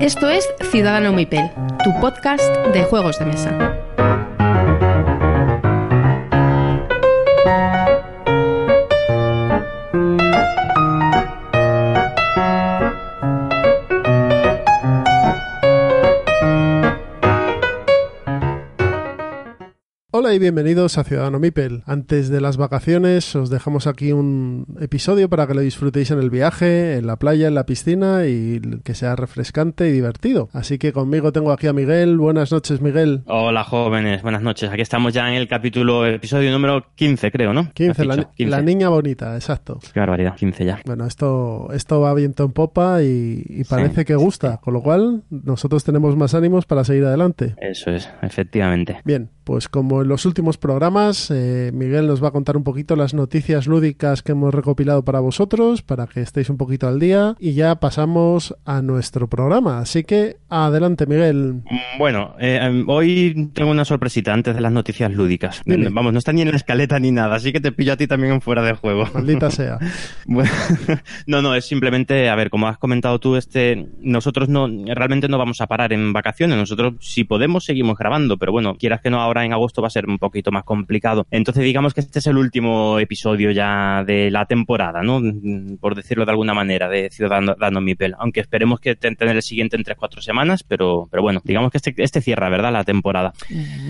Esto es Ciudadano Mipel, tu podcast de juegos de mesa. Hola y bienvenidos a Ciudadano Mipel. Antes de las vacaciones os dejamos aquí un episodio para que lo disfrutéis en el viaje, en la playa, en la piscina y que sea refrescante y divertido. Así que conmigo tengo aquí a Miguel. Buenas noches, Miguel. Hola, jóvenes. Buenas noches. Aquí estamos ya en el capítulo, episodio número 15, creo, ¿no? 15, la, 15. la, niña bonita, exacto. Qué barbaridad, 15 ya. Bueno, esto, esto va viento en popa y, y parece sí, que gusta, con lo cual nosotros tenemos más ánimos para seguir adelante. Eso es, efectivamente. Bien, pues como en los últimos programas, eh, Miguel nos va a contar un poquito las noticias lúdicas que hemos recopilado para vosotros, para que estéis un poquito al día, y ya pasamos a nuestro programa. Así que adelante, Miguel. Bueno, eh, hoy tengo una sorpresita antes de las noticias lúdicas. Dime. Vamos, no está ni en la escaleta ni nada, así que te pillo a ti también en fuera de juego. Maldita sea. bueno, no, no, es simplemente, a ver, como has comentado tú, este, nosotros no, realmente no vamos a parar en vacaciones. Nosotros, si podemos, seguimos grabando, pero bueno, quieras que no, ahora en agosto va a ser un poquito más complicado. Entonces, digamos que este es el último episodio ya de la temporada, ¿no? Por decirlo de alguna manera, de Ciudadano Dando Mipel. Aunque esperemos que tener el siguiente en 3-4 semanas, pero, pero bueno, digamos que este, este cierra, ¿verdad? La temporada.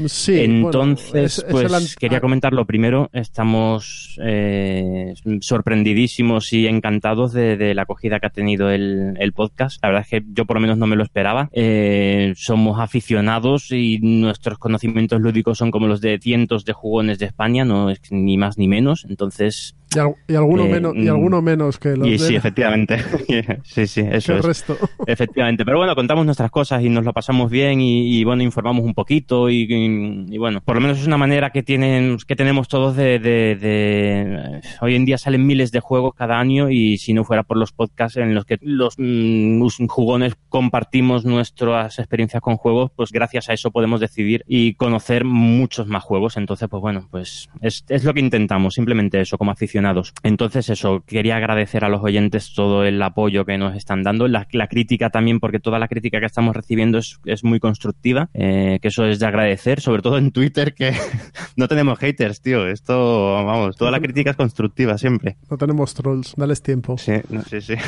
Sí. Entonces, bueno, es, pues es el... quería comentar lo primero. Estamos eh, sorprendidísimos y encantados de, de, la acogida que ha tenido el, el, podcast. La verdad es que yo por lo menos no me lo esperaba. Eh, somos aficionados y nuestros conocimientos lúdicos son como los de cientos de jugones de España, no es ni más ni menos. Entonces. Y, al, y alguno, eh, menos, y alguno menos que los y, de... Sí, efectivamente. sí, sí, eso el es. resto. Efectivamente. Pero bueno, contamos nuestras cosas y nos lo pasamos bien y, y bueno, informamos un poquito y, y, bueno, por lo menos es una manera que tienen, que tenemos todos de, de, de, Hoy en día salen miles de juegos cada año y si no fuera por los podcasts en los que los mmm, jugones compartimos nuestras experiencias con juegos, pues gracias a eso podemos decidir y conocer muchos más juegos. Entonces, pues bueno, pues es, es lo que intentamos, simplemente eso, como aficionados. Entonces, eso, quería agradecer a los oyentes todo el apoyo que nos están dando, la, la crítica también, porque toda la crítica que estamos recibiendo es, es muy constructiva, eh, que eso es de agradecer, sobre todo en Twitter, que no tenemos haters, tío. Esto, vamos, toda la crítica es constructiva siempre. No tenemos trolls, dales tiempo. Sí, no, sí, sí.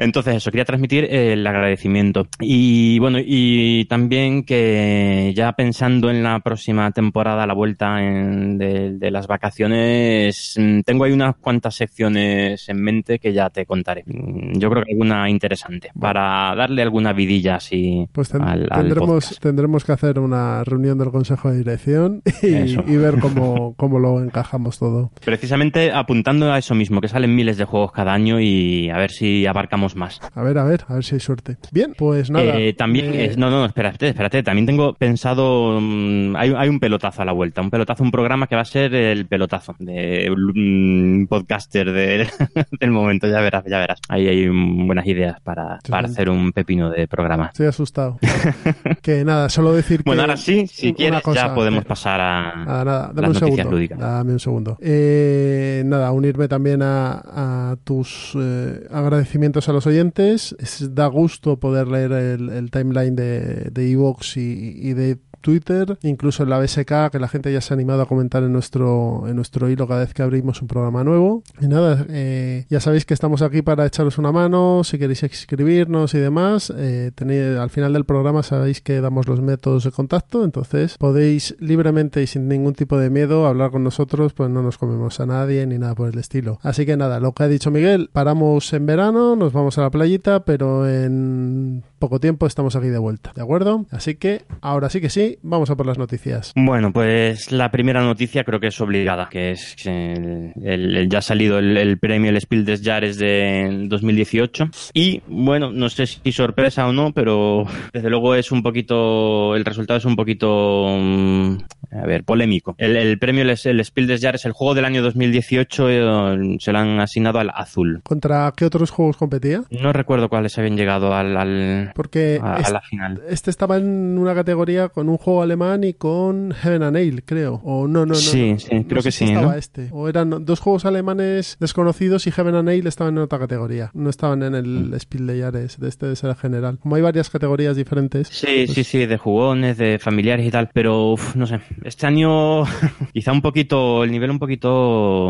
Entonces, eso, quería transmitir el agradecimiento. Y bueno, y también que ya pensando en la próxima temporada, la vuelta en, de, de las vacaciones, tengo ahí unas cuantas secciones en mente que ya te contaré. Yo creo que alguna interesante para darle alguna vidilla así pues ten, al, al tendremos, podcast. tendremos que hacer una reunión del Consejo de Dirección y, y ver cómo, cómo lo encajamos todo. Precisamente apuntando a eso mismo, que salen miles de juegos cada año y a ver si abarcamos más. A ver, a ver, a ver si hay suerte. Bien, pues nada. Eh, también, eh... no, no, espérate, espérate, también tengo pensado, um, hay, hay un pelotazo a la vuelta, un pelotazo, un programa que va a ser el pelotazo de un podcaster de, del momento, ya verás, ya verás. Ahí hay buenas ideas para, sí, para hacer un pepino de programa. Estoy asustado. que nada, solo decir que... Bueno, ahora sí, si quieres cosa, ya podemos eh, pasar a, a nada, las un noticias segundo, lúdicas. Dame un segundo. Eh, nada, unirme también a, a tus eh, agradecimientos a los oyentes. Es, da gusto poder leer el, el timeline de Evox y de Twitter, incluso en la BSK, que la gente ya se ha animado a comentar en nuestro, en nuestro hilo cada vez que abrimos un programa nuevo. Y nada, eh, ya sabéis que estamos aquí para echaros una mano, si queréis escribirnos y demás. Eh, al final del programa sabéis que damos los métodos de contacto, entonces podéis libremente y sin ningún tipo de miedo hablar con nosotros, pues no nos comemos a nadie ni nada por el estilo. Así que nada, lo que ha dicho Miguel, paramos en verano, nos vamos a la playita, pero en poco tiempo estamos aquí de vuelta, ¿de acuerdo? Así que ahora sí que sí, vamos a por las noticias. Bueno, pues la primera noticia creo que es obligada, que es el, el, el ya ha salido el, el, premio El Spiel des Jahres de 2018 y bueno, no sé si sorpresa o no, pero desde luego es un poquito, el resultado es un poquito, um, a ver, polémico. El, premio El, el Spiel des Jahres, el juego del año 2018, eh, se lo han asignado al azul. ¿Contra qué otros juegos competía? No recuerdo cuáles habían llegado al, al final. Porque a, a es- la final. este estaba en una categoría con un juego alemán y con Heaven and Ale, creo. O no, no, no. Sí, no, sí, no creo sé que si sí, estaba ¿no? este. O eran dos juegos alemanes desconocidos y Heaven and Ale estaban en otra categoría. No estaban en Mm. el Spiel de Jahres, de este de ser general. Como hay varias categorías diferentes. Sí, sí, sí, de jugones, de familiares y tal, pero uf, no sé, este año quizá un poquito, el nivel un poquito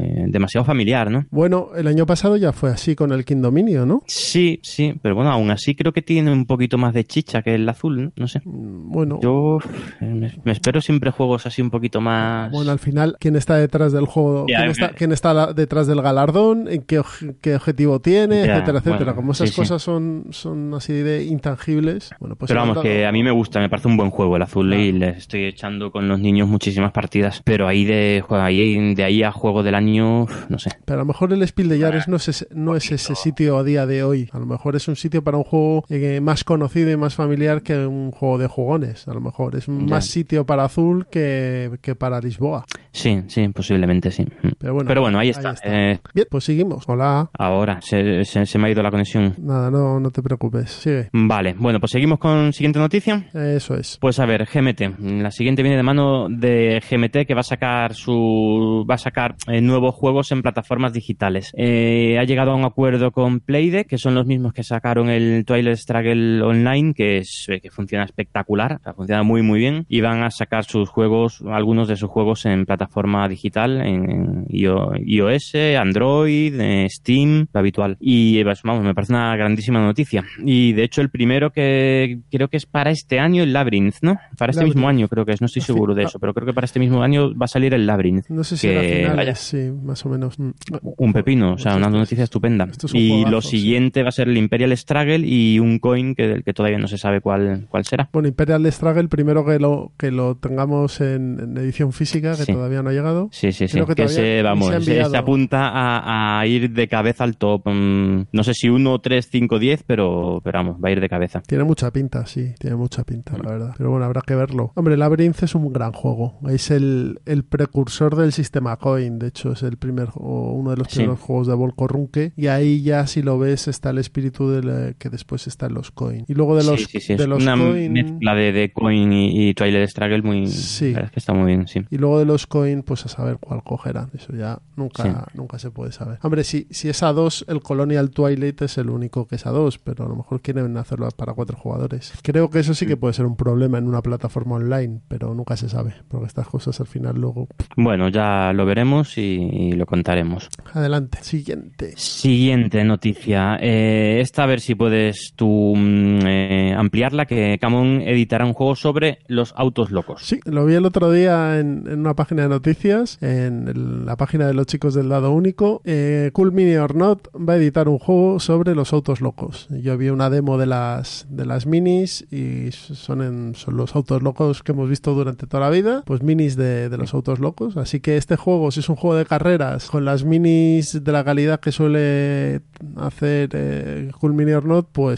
eh, demasiado familiar, ¿no? Bueno, el año pasado ya fue así con el King Dominio, ¿no? Sí, sí, pero bueno, aún así creo que tiene un poquito más de chicha que el azul, ¿no? No sé. Mm, Bueno, Yo uf, me, me espero siempre juegos así un poquito más... Bueno, al final, ¿quién está detrás del juego? ¿Quién, eh, está, quién está la- detrás del galardón? ¿En qué, objetivo tiene? Etcétera, etcétera. bueno, Como esas sí, sí. cosas son, son así de intangibles. Bueno, pues pero vamos, dado- que a mí me gusta, me parece un buen juego el azul y le estoy echando con los niños muchísimas partidas, pero ahí de, ahí, de ahí a juego del año, no sé. Pero a lo mejor el Spiel de Jahres no es, ese, no es ese sitio a día de hoy. A lo mejor es un sitio para un juego eh, más conocido y más familiar que un juego de jugones. A lo mejor es más sitio para Azul que, que para Lisboa. Sí, sí, posiblemente sí. Pero bueno, ahí está. ahí está. Eh, Bien, pues seguimos. Hola. ahora, se, se- se me ha ido la conexión. Nada, no, no te preocupes. Sigue. Vale, bueno, pues seguimos con siguiente noticia. Eso es. Pues a ver, GMT. La siguiente viene de mano de GMT que va a sacar su va a sacar eh, nuevos juegos en plataformas digitales. Ha llegado a un acuerdo con Playdeck, que son los mismos que sacaron el Twilight Struggle Online, que es eh, que funciona espectacular, o sea, funciona muy muy bien y van a sacar sus juegos, algunos de sus juegos en plataforma digital, en, en IO- iOS, Android, eh, Steam, lo habitual. Y eh, pues, vamos, me parece una grandísima noticia. Y de hecho el primero que creo que es para este año el Labyrinth, ¿no? Para este Labyrinth. mismo año creo que es, no estoy sí. seguro de Ah. eso, pero creo que para este mismo año va a salir el Labyrinth. No sé si que, finales, vaya, sí, más o menos. Mm. un pepino, o sea, una noticia estupenda. es Y juegazo, lo sí. siguiente va a ser el Imperial Struggle y un coin que, del que todavía no se sabe cuál, cuál será. Bueno, Imperial Struggle, primero que lo, que lo tengamos en, en edición física, que Sí. todavía no ha llegado. Sí, sí, sí. Creo que Que, se, vamos, se se, apunta a, a ir de cabeza al top. mm, no sé si 1, 3, 5, 10, pero, pero vamos, va a ir de cabeza. Tiene mucha pinta, sí, tiene mucha pinta, la verdad. Pero bueno, habrá que verlo. Hombre, Labyrinth es un gran juego. Es el, el precursor del sistema Coin. De hecho, es el primer o uno de los Sí. primeros juegos de Volcorunque. Y ahí ya, si lo ves, está el espíritu de la- que después está en los Coin. Y luego de los, sí, sí, sí. de los una Coin. mezcla de, de coin y, y Twilight Struggle muy... Sí. la verdad es que está muy bien, sí. Y luego de los coin, pues a saber cuál cogerán. Eso ya nunca, nunca se puede saber. Hombre, si, si es a dos, el Colonial Twilight es el único que es a dos, pero a lo mejor quieren hacerlo para cuatro jugadores. Creo que eso sí que puede ser un problema en una plataforma online, pero nunca se sabe, porque estas cosas al final luego. Bueno, ya lo veremos y, y lo contaremos. Adelante. Siguiente. Siguiente noticia. Eh, esta a ver si puedes tú mm, eh, ampliarla, que Camon editará un juego sobre los autos locos. Sí, lo vi el otro día en, una página de noticias, en la página de los chicos del dado único. Eh, cool Mini or Not va a editar un juego sobre los autos locos. Yo vi una demo de las, de las minis y son, en, son los autos locos que hemos visto durante toda la vida, pues minis de, de los autos locos. Así que este juego, si es un juego de carreras con las minis de la calidad que suele hacer eh, Cool Mini or Not, pues,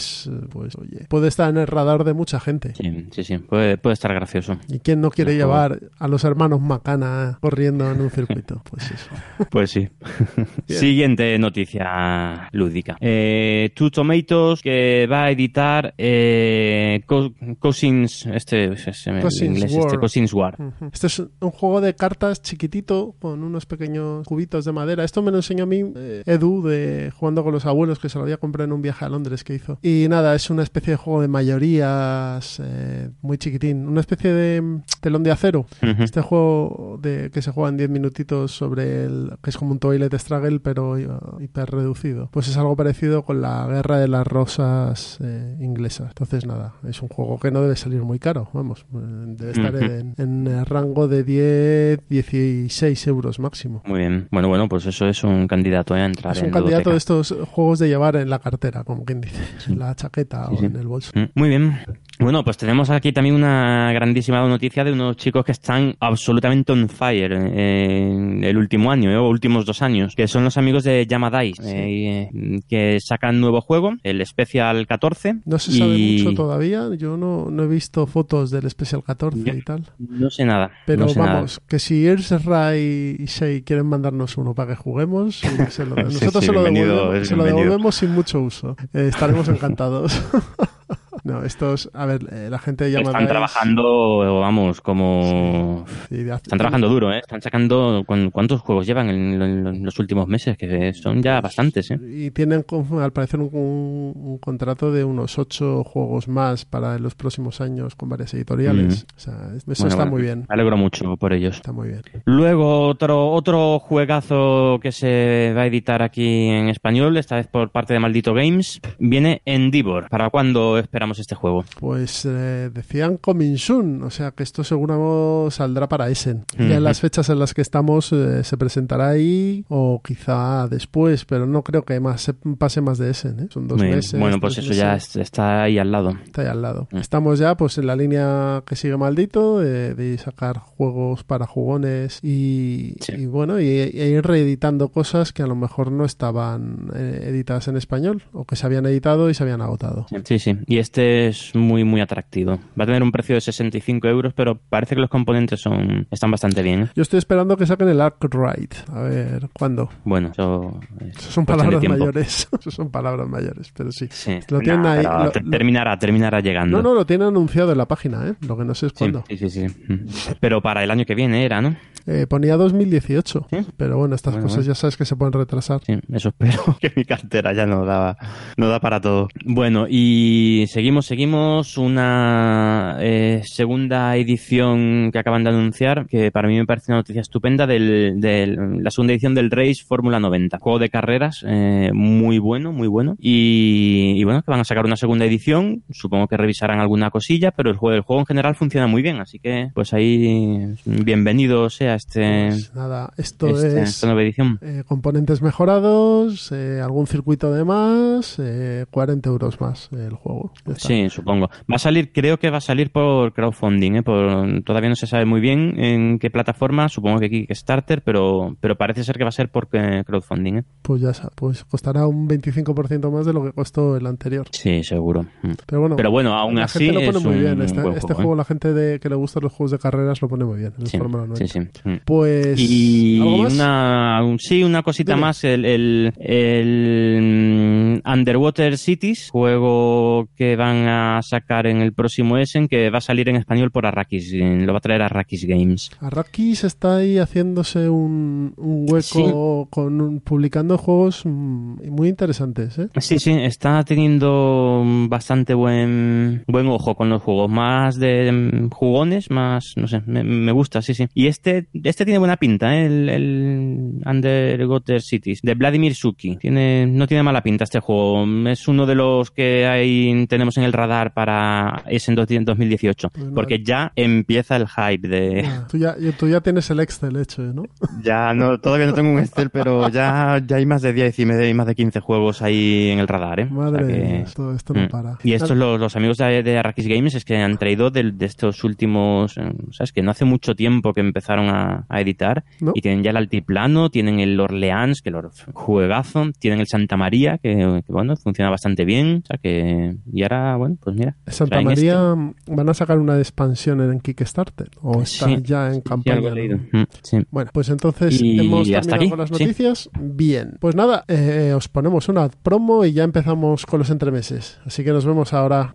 pues oye, puede estar en el radar de mucha gente. Sí, sí, sí, puede, puede estar gracioso. ¿Y quién no quiere llevar a los hermanos Macana corriendo en un circuito? Pues eso. Pues sí. Siguiente noticia lúdica. Eh, Two Tomatoes que va a editar eh, Co- Cousins, este es en Cousins inglés, War. este Cousins War. Este es un juego de cartas chiquitito con unos pequeños cubitos de madera. Esto me lo enseñó a mí eh, Edu de jugando con los abuelos que se lo había comprado en un viaje a Londres que hizo. Y nada, es una especie de juego de mayorías eh, muy chiquitín. Una especie de mm, telón de acero. Este juego de que se juega en 10 minutitos sobre el que es como un Toilet Struggle pero eh, hiper reducido. Pues es algo parecido con la Guerra de las Rosas eh, inglesa. Entonces nada, es un juego que no debe salir muy caro, vamos, eh, debe estar en, en el rango de 10, 16 euros máximo. Muy bien. Bueno, bueno, pues eso es un candidato a entrar Es en un candidato de estos juegos de llevar en la cartera, como quien dice, la chaqueta Sí, o sí. en el bolso. Mm, Muy bien. Bueno, pues tenemos aquí también una grandísima noticia de unos chicos que están absolutamente on fire en el último año, eh, o últimos dos años, que son los amigos de Yamadai, eh, que sacan nuevo juego, el Special 14. No se sabe mucho todavía, yo no, no, he visto fotos del Special 14 y tal. No sé nada. Pero no sé vamos, nada. que si Ersra y Shea quieren mandarnos uno para que juguemos, se lo, nosotros sí, se, lo bienvenido, se lo devolvemos sin mucho uso. Eh, estaremos encantados. No, estos, a ver, eh, la gente llama. Están trabajando, vamos, como. Sí, Están trabajando duro, ¿eh? Están sacando. ¿con- ¿Cuántos juegos llevan en, los últimos meses? Que son ya bastantes, ¿eh? Y tienen, al parecer, un, un- un contrato de unos ocho juegos más para los próximos años con varias editoriales. O sea, eso Bueno, está bueno, muy bien. Me alegro mucho por ellos. Está muy bien. Luego otro, otro juegazo que se va a editar aquí en español, esta vez por parte de Maldito Games, viene Endeavor. ¿Para cuándo esperamos este juego? Pues eh, decían Coming Soon, o sea que esto seguro saldrá para Essen. Ya en las fechas en las que estamos eh, se presentará ahí o quizá después, pero no creo que más se pase más de Essen. ¿eh? Son dos Muy meses. bueno, pues eso ya meses. está ahí al lado. Está ahí al lado. Mm. Estamos ya pues en la línea que sigue maldito de, de sacar juegos para jugones y, Sí. y bueno, y, y ir reeditando cosas que a lo mejor no estaban editadas en español o que se habían editado y se habían agotado. Sí, sí. Y este es muy, muy atractivo. Va a tener un precio de 65 euros, pero parece que los componentes son están bastante bien. ¿eh? Yo estoy esperando que saquen el Arkwright. A ver, ¿cuándo? Bueno, eso es Eso son palabras mayores. Eso son palabras mayores, pero sí. Sí. Lo tienen Nah, ahí, lo- terminará, terminará llegando. No, no, lo tienen anunciado en la página, ¿eh? Lo que no sé es Sí, cuándo. sí, sí, sí. Pero para el año que viene era, ¿no? Eh, ponía 2018. Sí. Pero bueno, estas Bueno, cosas bueno. ya sabes que se pueden retrasar. Sí, eso espero, que mi cartera ya no da, no da para todo. Bueno, y seguimos, seguimos una eh, segunda edición que acaban de anunciar, que para mí me parece una noticia estupenda, del, del- la segunda edición del Race Fórmula 90. Juego de carreras, eh, muy bueno, muy bueno. Y, y bueno, que van a sacar una segunda edición, supongo que revisarán alguna cosilla, pero el juego, el juego en general funciona muy bien, así que pues ahí bienvenido sea este, Pues nada, esto este- es esta nueva edición. eh, componentes mejorados, eh, algún circuito de más, eh, 40 euros más el juego. Está. Sí, supongo. Va a salir, creo que va a salir por crowdfunding, ¿eh? Por, todavía no se sabe muy bien en qué plataforma, supongo que Kickstarter, pero, pero parece ser que va a ser por eh, crowdfunding, ¿eh? Pues ya sa- pues costará un 25% más de lo que costó el anterior. Sí, seguro. Mm. Pero bueno, Pero bueno, aún la así gente lo pone muy bien. Este, este juego, juego, ¿eh? la gente de, que le gustan los juegos de carreras lo pone muy bien. Sí, Fórmula 90. sí, sí. Mm. Pues, Y ¿algo más? una, un- sí, una cosita Dime. más, el, el, el, mm, Underwater Cities, juego que van a sacar en el próximo Essen, que va a salir en español por Arrakis, lo va a traer Arrakis Games. Arrakis está ahí haciéndose un, un hueco con publicando juegos mm, muy interesantes. ¿eh? Sí, sí, está teniendo bastante buen buen ojo con los juegos, más de mm, jugones, más, no sé, me, me gusta, sí, sí. Y este este tiene buena pinta, ¿eh? el, el Underwater Cities, de Vladimir Suki. Tiene, no tiene mala pinta este juego, es uno de los que hay, tenemos en el radar para ese en 2018, Pues porque ya empieza el hype de... Ah, tú, ya, tú ya tienes el Excel hecho, ¿no? Ya no, todavía no tengo un Excel, pero ya, ya hay más de 10 y me- y más de 15 juegos ahí en el radar, ¿eh? O Madre sea que- mía, esto, esto no Mm. para. Y estos los, los amigos de, de Arrakis Games es que han traído del- de, estos últimos, eh, sabes que no hace mucho tiempo que empezaron a, a editar ¿No? y tienen ya el Altiplano, tienen el Orleans, que lo juegazo, tienen el Santa María, que, que, bueno, funciona bastante bien, o sea que, y ahora, bueno, pues mira. Santa traen María van a sacar una expansión en Kickstarter o este. está Sí, ya en campaña. Mm, sí. Bueno, pues entonces Y hemos terminado aquí, con las noticias. Bien, pues nada, eh, os ponemos una promo y ya empezamos con los entremeses. Así que nos vemos ahora.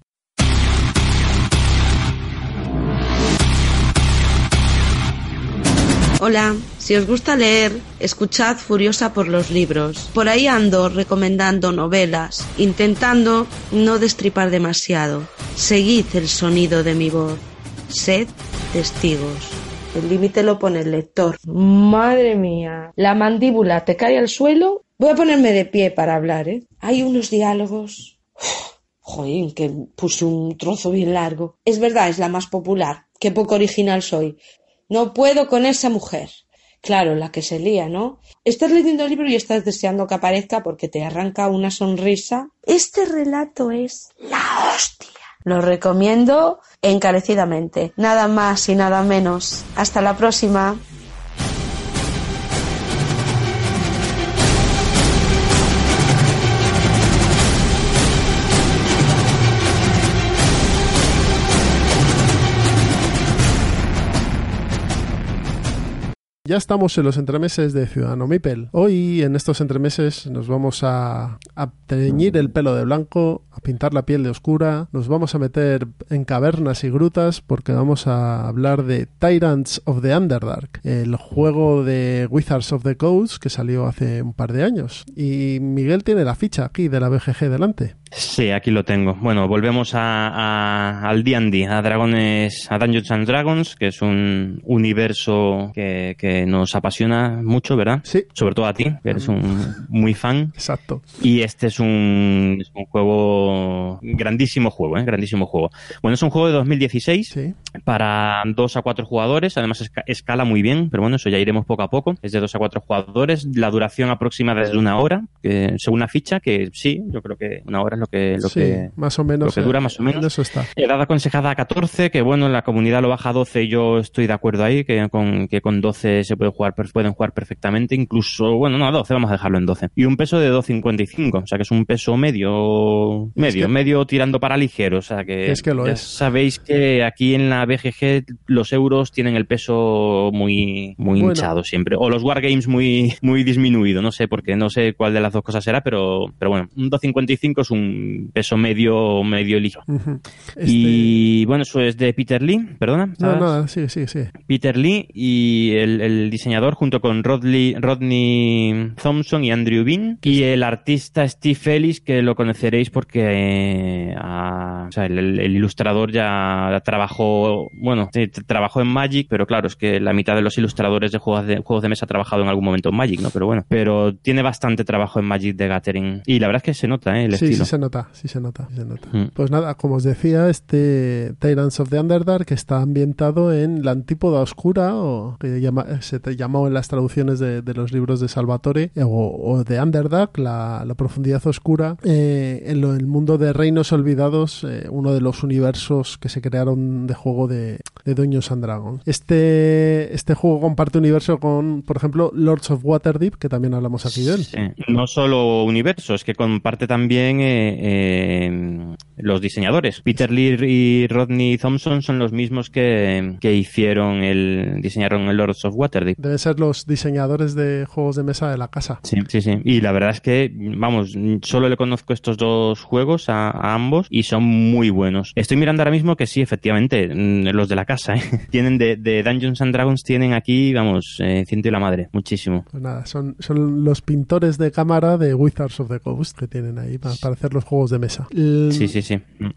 Hola, si os gusta leer, escuchad Furiosa por los libros. Por ahí ando recomendando novelas, intentando no destripar demasiado. Seguid el sonido de mi voz. Sed testigos. El límite lo pone el lector. Madre mía, la mandíbula te cae al suelo. Voy a ponerme de pie para hablar, ¿eh? Hay unos diálogos. Joder, que puse un trozo bien largo. Es verdad, es la más popular. Qué poco original soy. No puedo con esa mujer. Claro, la que se lía, ¿no? Estás leyendo el libro y estás deseando que aparezca porque te arranca una sonrisa. Este relato es la hostia. Lo recomiendo encarecidamente. Nada más y nada menos. Hasta la próxima. Ya estamos en los entremeses de Ciudadano Mipel. Hoy, en estos entremeses, nos vamos a, teñir el pelo de blanco, a pintar la piel de oscura, nos vamos a meter en cavernas y grutas porque vamos a hablar de Tyrants of the Underdark, el juego de Wizards of the Coast que salió hace un par de años. Y Miguel tiene la ficha aquí de la BGG delante. Sí, aquí lo tengo. Bueno, volvemos a, a, al D&D, a Dragones, a Dungeons and Dragons, que es un universo que, que, nos apasiona mucho, ¿verdad? Sí. Sobre todo a ti, que eres un muy fan. Exacto. Y este es un, es un juego, grandísimo juego, ¿eh? Grandísimo juego. Bueno, es un juego de 2016 Sí. para dos a cuatro jugadores, además esca- escala muy bien, pero bueno, eso ya iremos poco a poco. Es de dos a cuatro jugadores, la duración aproximada es de una hora, que, según la ficha, que sí, yo creo que una hora es lo que, lo sí, que más o menos. lo que dura eh, más o menos. en Eso está. Edad aconsejada a 14, que bueno, la comunidad lo baja a 12 y yo estoy de acuerdo ahí, que con, que con 12 se puede jugar, pueden jugar perfectamente, incluso, bueno, no a 12, vamos a dejarlo en 12. Y un peso de 2,55, o sea que es un peso medio, medio, que- medio tirando para ligero, o sea que, Es que lo ya es. sabéis que aquí en la BGG los euros tienen el peso muy, muy Bueno. hinchado siempre, o los wargames muy, muy disminuido, no sé, porque no sé cuál de las dos cosas será, pero, pero bueno, un 2,55 es un peso medio, medio ligero. Ujú. Este- Y bueno, eso es de Peter Lee, perdona. No, ¿sabes? sí, sí, sí. Peter Lee y el, el diseñador junto con Rodley- Rodney Thompson y Andrew Bean y el artista Steve Ellis que lo conoceréis porque eh, a- o sea, el, el- el ilustrador ya trabajó, bueno, trabajó en Magic, pero claro, es que la mitad de los ilustradores de juegos de, juegos de mesa ha trabajado en algún momento en Magic, ¿no? Pero bueno, pero tiene bastante trabajo en Magic de Gathering y la verdad es que se nota, ¿eh? El sí, estilo. sí se nota, sí se nota, sí se nota. Mm. Pues nada, como os decía, este Tyrants of the Underdark está ambientado en la antípoda oscura, o que llama- se te llamó en las traducciones de, de los libros de Salvatore, eh, o, o de Underdark, la, la profundidad oscura, eh, en lo- el mundo de Reinos Olvidados, eh, uno de los universos que se crearon de juego de, de Dungeons and Dragons. Este, este juego comparte universo con, por ejemplo, Lords of Waterdeep, que también hablamos aquí de él. Sí. No solo universo, es que comparte también eh, eh, los diseñadores. Peter Lee y Rodney Thompson son los mismos que, que hicieron el diseñaron el Lords of Waterdeep. Deben ser los diseñadores de juegos de mesa de la casa. Sí, sí, sí. Y la verdad es que, vamos, solo le conozco estos dos juegos a, a ambos y son muy buenos. Estoy mirando ahora mismo que sí, efectivamente, mm, los de la casa, ¿eh? Tienen de, de Dungeons and Dragons, tienen aquí, vamos, eh, ciento y la madre, muchísimo. Pues nada, son, son los pintores de cámara de Wizards of the Coast que tienen ahí para, para hacer los juegos de mesa. El- Sí, sí,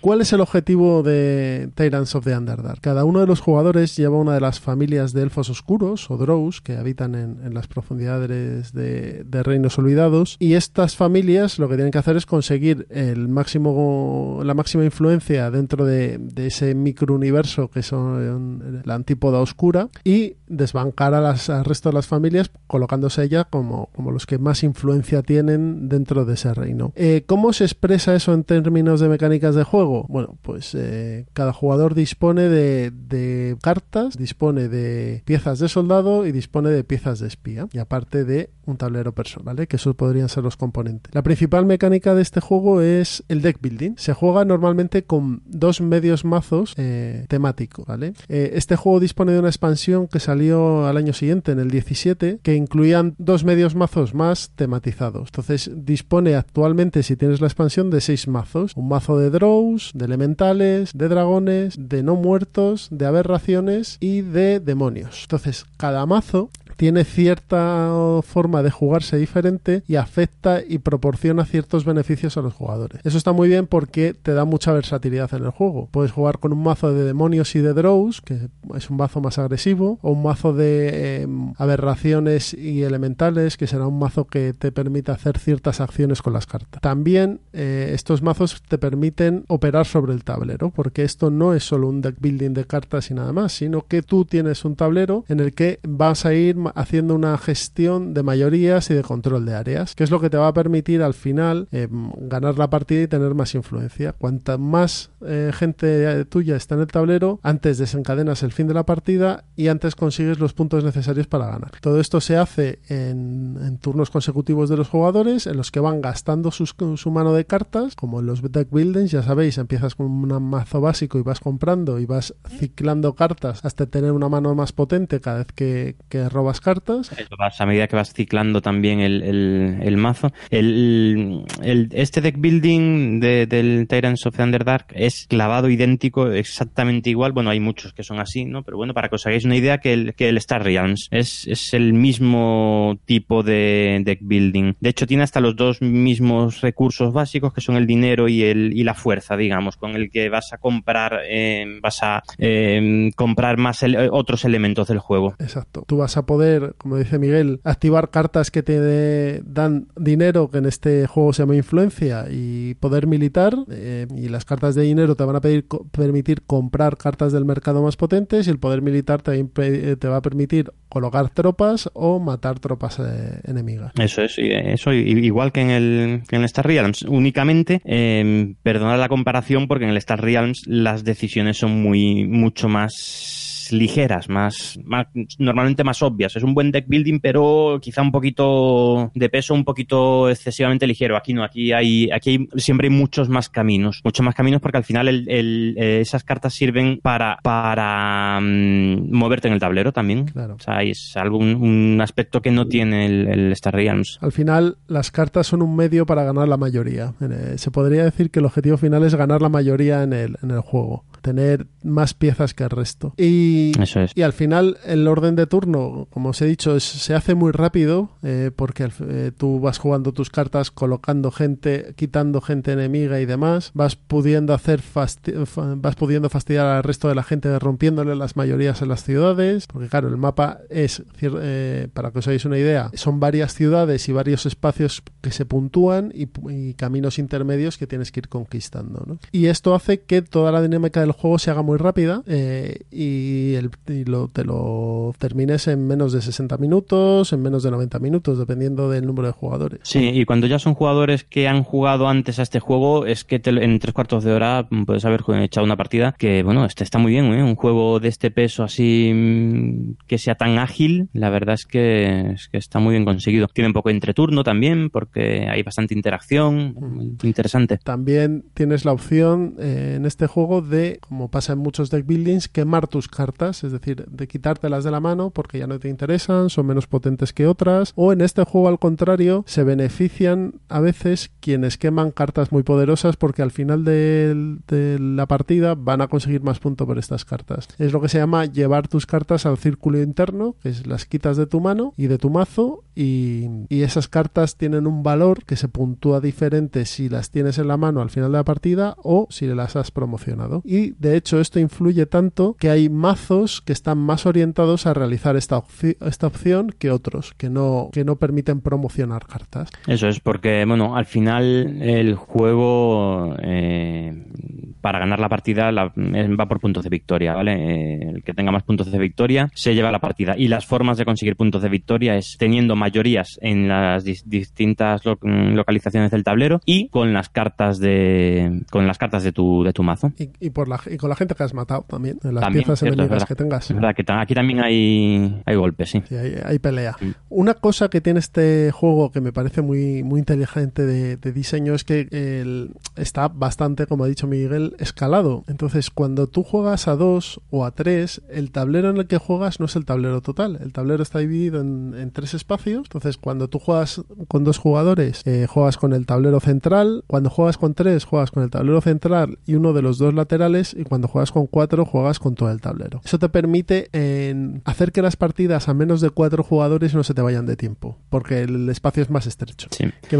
¿Cuál es el objetivo de Tyrants of the Underdark? Cada uno de los jugadores lleva una de las familias de elfos oscuros o drows que habitan en, las profundidades de, reinos olvidados y estas familias lo que tienen que hacer es conseguir el máximo la máxima influencia dentro de, de ese microuniverso que son la antípoda oscura y desbancar a las, al resto de las familias colocándose ella como, los que más influencia tienen dentro de ese reino. Eh, ¿Cómo se expresa eso en términos de de juego? Bueno, pues eh, cada jugador dispone de, cartas, dispone de piezas de soldado y dispone de piezas de espía. Y aparte de un tablero personal, ¿vale? que esos podrían ser los componentes. La principal mecánica de este juego es el deck building. Se juega normalmente con dos medios mazos eh, temáticos. Eh, este juego dispone de una expansión que salió al año siguiente, en el 17, que incluían dos medios mazos más tematizados. Entonces dispone actualmente, si tienes la expansión, de seis mazos. Un mazo de drows, de elementales, de dragones, de no muertos, de aberraciones y de demonios. Entonces, cada mazo tiene cierta forma de jugarse diferente y afecta y proporciona ciertos beneficios a los jugadores. Eso está muy bien porque te da mucha versatilidad en el juego. Puedes jugar con un mazo de demonios y de drows, que es un mazo más agresivo, o un mazo de eh, aberraciones y elementales, que será un mazo que te permite hacer ciertas acciones con las cartas. También eh, estos mazos te permiten operar sobre el tablero, porque esto no es solo un deck building de cartas y nada más, sino que tú tienes un tablero en el que vas a ir haciendo una gestión de mayorías y de control de áreas, que es lo que te va a permitir al final eh, ganar la partida y tener más influencia. Cuanta más eh, gente tuya está en el tablero, antes desencadenas el fin de la partida y antes consigues los puntos necesarios para ganar. Todo esto se hace en, turnos consecutivos de los jugadores, en los que van gastando su mano de cartas, como en los deck buildings, ya sabéis, empiezas con un mazo básico y vas comprando y vas ciclando cartas hasta tener una mano más potente cada vez que, robas cartas. a medida que vas ciclando también el, mazo. El, este deck building del Tyrants of Underdark es clavado idéntico, exactamente igual. Bueno, hay muchos que son así, ¿no? Pero bueno, para que os hagáis una idea, que el, que el Star Realms es, es el mismo tipo de deck building. De hecho, tiene hasta los dos mismos recursos básicos, que son el dinero y, el, y la fuerza, digamos, con el que vas a comprar, eh, vas a eh, comprar más otros elementos del juego. Exacto. Tú vas a poder, como dice Miguel, activar cartas que te dan dinero, que en este juego se llama influencia, y poder militar. Eh, y las cartas de dinero te van a pedir, permitir comprar cartas del mercado más potentes y el poder militar te, te va a permitir colocar tropas o matar tropas eh, enemigas. Eso es, eso igual que en el, que en Star Realms. Únicamente, eh, perdonad la comparación porque en el Star Realms las decisiones son muy mucho más ligeras, más, normalmente más obvias. Es un buen deck building, pero quizá un poquito de peso, un poquito excesivamente ligero. Aquí no, aquí hay, aquí hay, siempre hay muchos más caminos, muchos más caminos porque al final el, eh, esas cartas sirven para, para mm, moverte en el tablero también. Claro. O sea, es algo, un, aspecto que no tiene el, Star Realms. Al final, las cartas son un medio para ganar la mayoría. Eh, se podría decir que el objetivo final es ganar la mayoría en el, en el juego tener más piezas que el resto. Y, y al final el orden de turno, como os he dicho, se hace muy rápido eh, porque eh, tú vas jugando tus cartas, colocando gente, quitando gente enemiga y demás, vas pudiendo hacer vas pudiendo fastidiar al resto de la gente rompiéndole las mayorías en las ciudades, porque claro, el mapa es, eh, para que os hagáis una idea, son varias ciudades y varios espacios que se puntúan y, caminos intermedios que tienes que ir conquistando. ¿no? Y esto hace que toda la dinámica del juego se haga muy rápida eh, y, el, lo, te lo termines en menos de 60 minutos, en menos de 90 minutos, dependiendo del número de jugadores. Sí, y cuando ya son jugadores que han jugado antes a este juego, es que en tres cuartos de hora puedes haber echado una partida que, bueno, este está muy bien, ¿eh? un juego de este peso así mm, que sea tan ágil, la verdad es que, es que está muy bien conseguido. Tiene un poco de entreturno también, porque hay bastante interacción, muy interesante. También tienes la opción eh, en este juego de como pasa en muchos deck buildings, quemar tus cartas, es decir, de quitártelas de la mano porque ya no te interesan, son menos potentes que otras, o en este juego al contrario, se benefician a veces quienes queman cartas muy poderosas porque al final de, la partida van a conseguir más puntos por estas cartas. Es lo que se llama llevar tus cartas al círculo interno, que es las quitas de tu mano y de tu mazo y, y esas cartas tienen un valor que se puntúa diferente si las tienes en la mano al final de la partida o si las has promocionado. Y de hecho esto influye tanto que hay mazos que están más orientados a realizar esta, esta opción que otros, que no, que no permiten promocionar cartas. Eso es porque, bueno, al final el juego eh, para ganar la partida va por puntos de victoria, ¿vale? Eh, el que tenga más puntos de victoria se lleva la partida y las formas de conseguir puntos de victoria es teniendo mayorías en las distintas localizaciones del tablero y con las cartas de con las cartas de tu de tu mazo y, por la y con la gente que has matado también, en las piezas enemigas que tengas. Es verdad que aquí también hay, hay golpes, sí. hay, pelea. Una cosa que tiene este juego que me parece muy, muy inteligente de, diseño es que el, está bastante, como ha dicho Miguel, escalado. Entonces, cuando tú juegas a dos o a tres, el tablero en el que juegas no es el tablero total. El tablero está dividido en, tres espacios. Entonces, cuando tú juegas con dos jugadores, eh, juegas con el tablero central. Cuando juegas con tres, juegas con el tablero central y uno de los dos laterales y cuando juegas con cuatro juegas con todo el tablero. Eso te permite hacer que las partidas a menos de cuatro jugadores no se te vayan de tiempo, porque el espacio es más estrecho.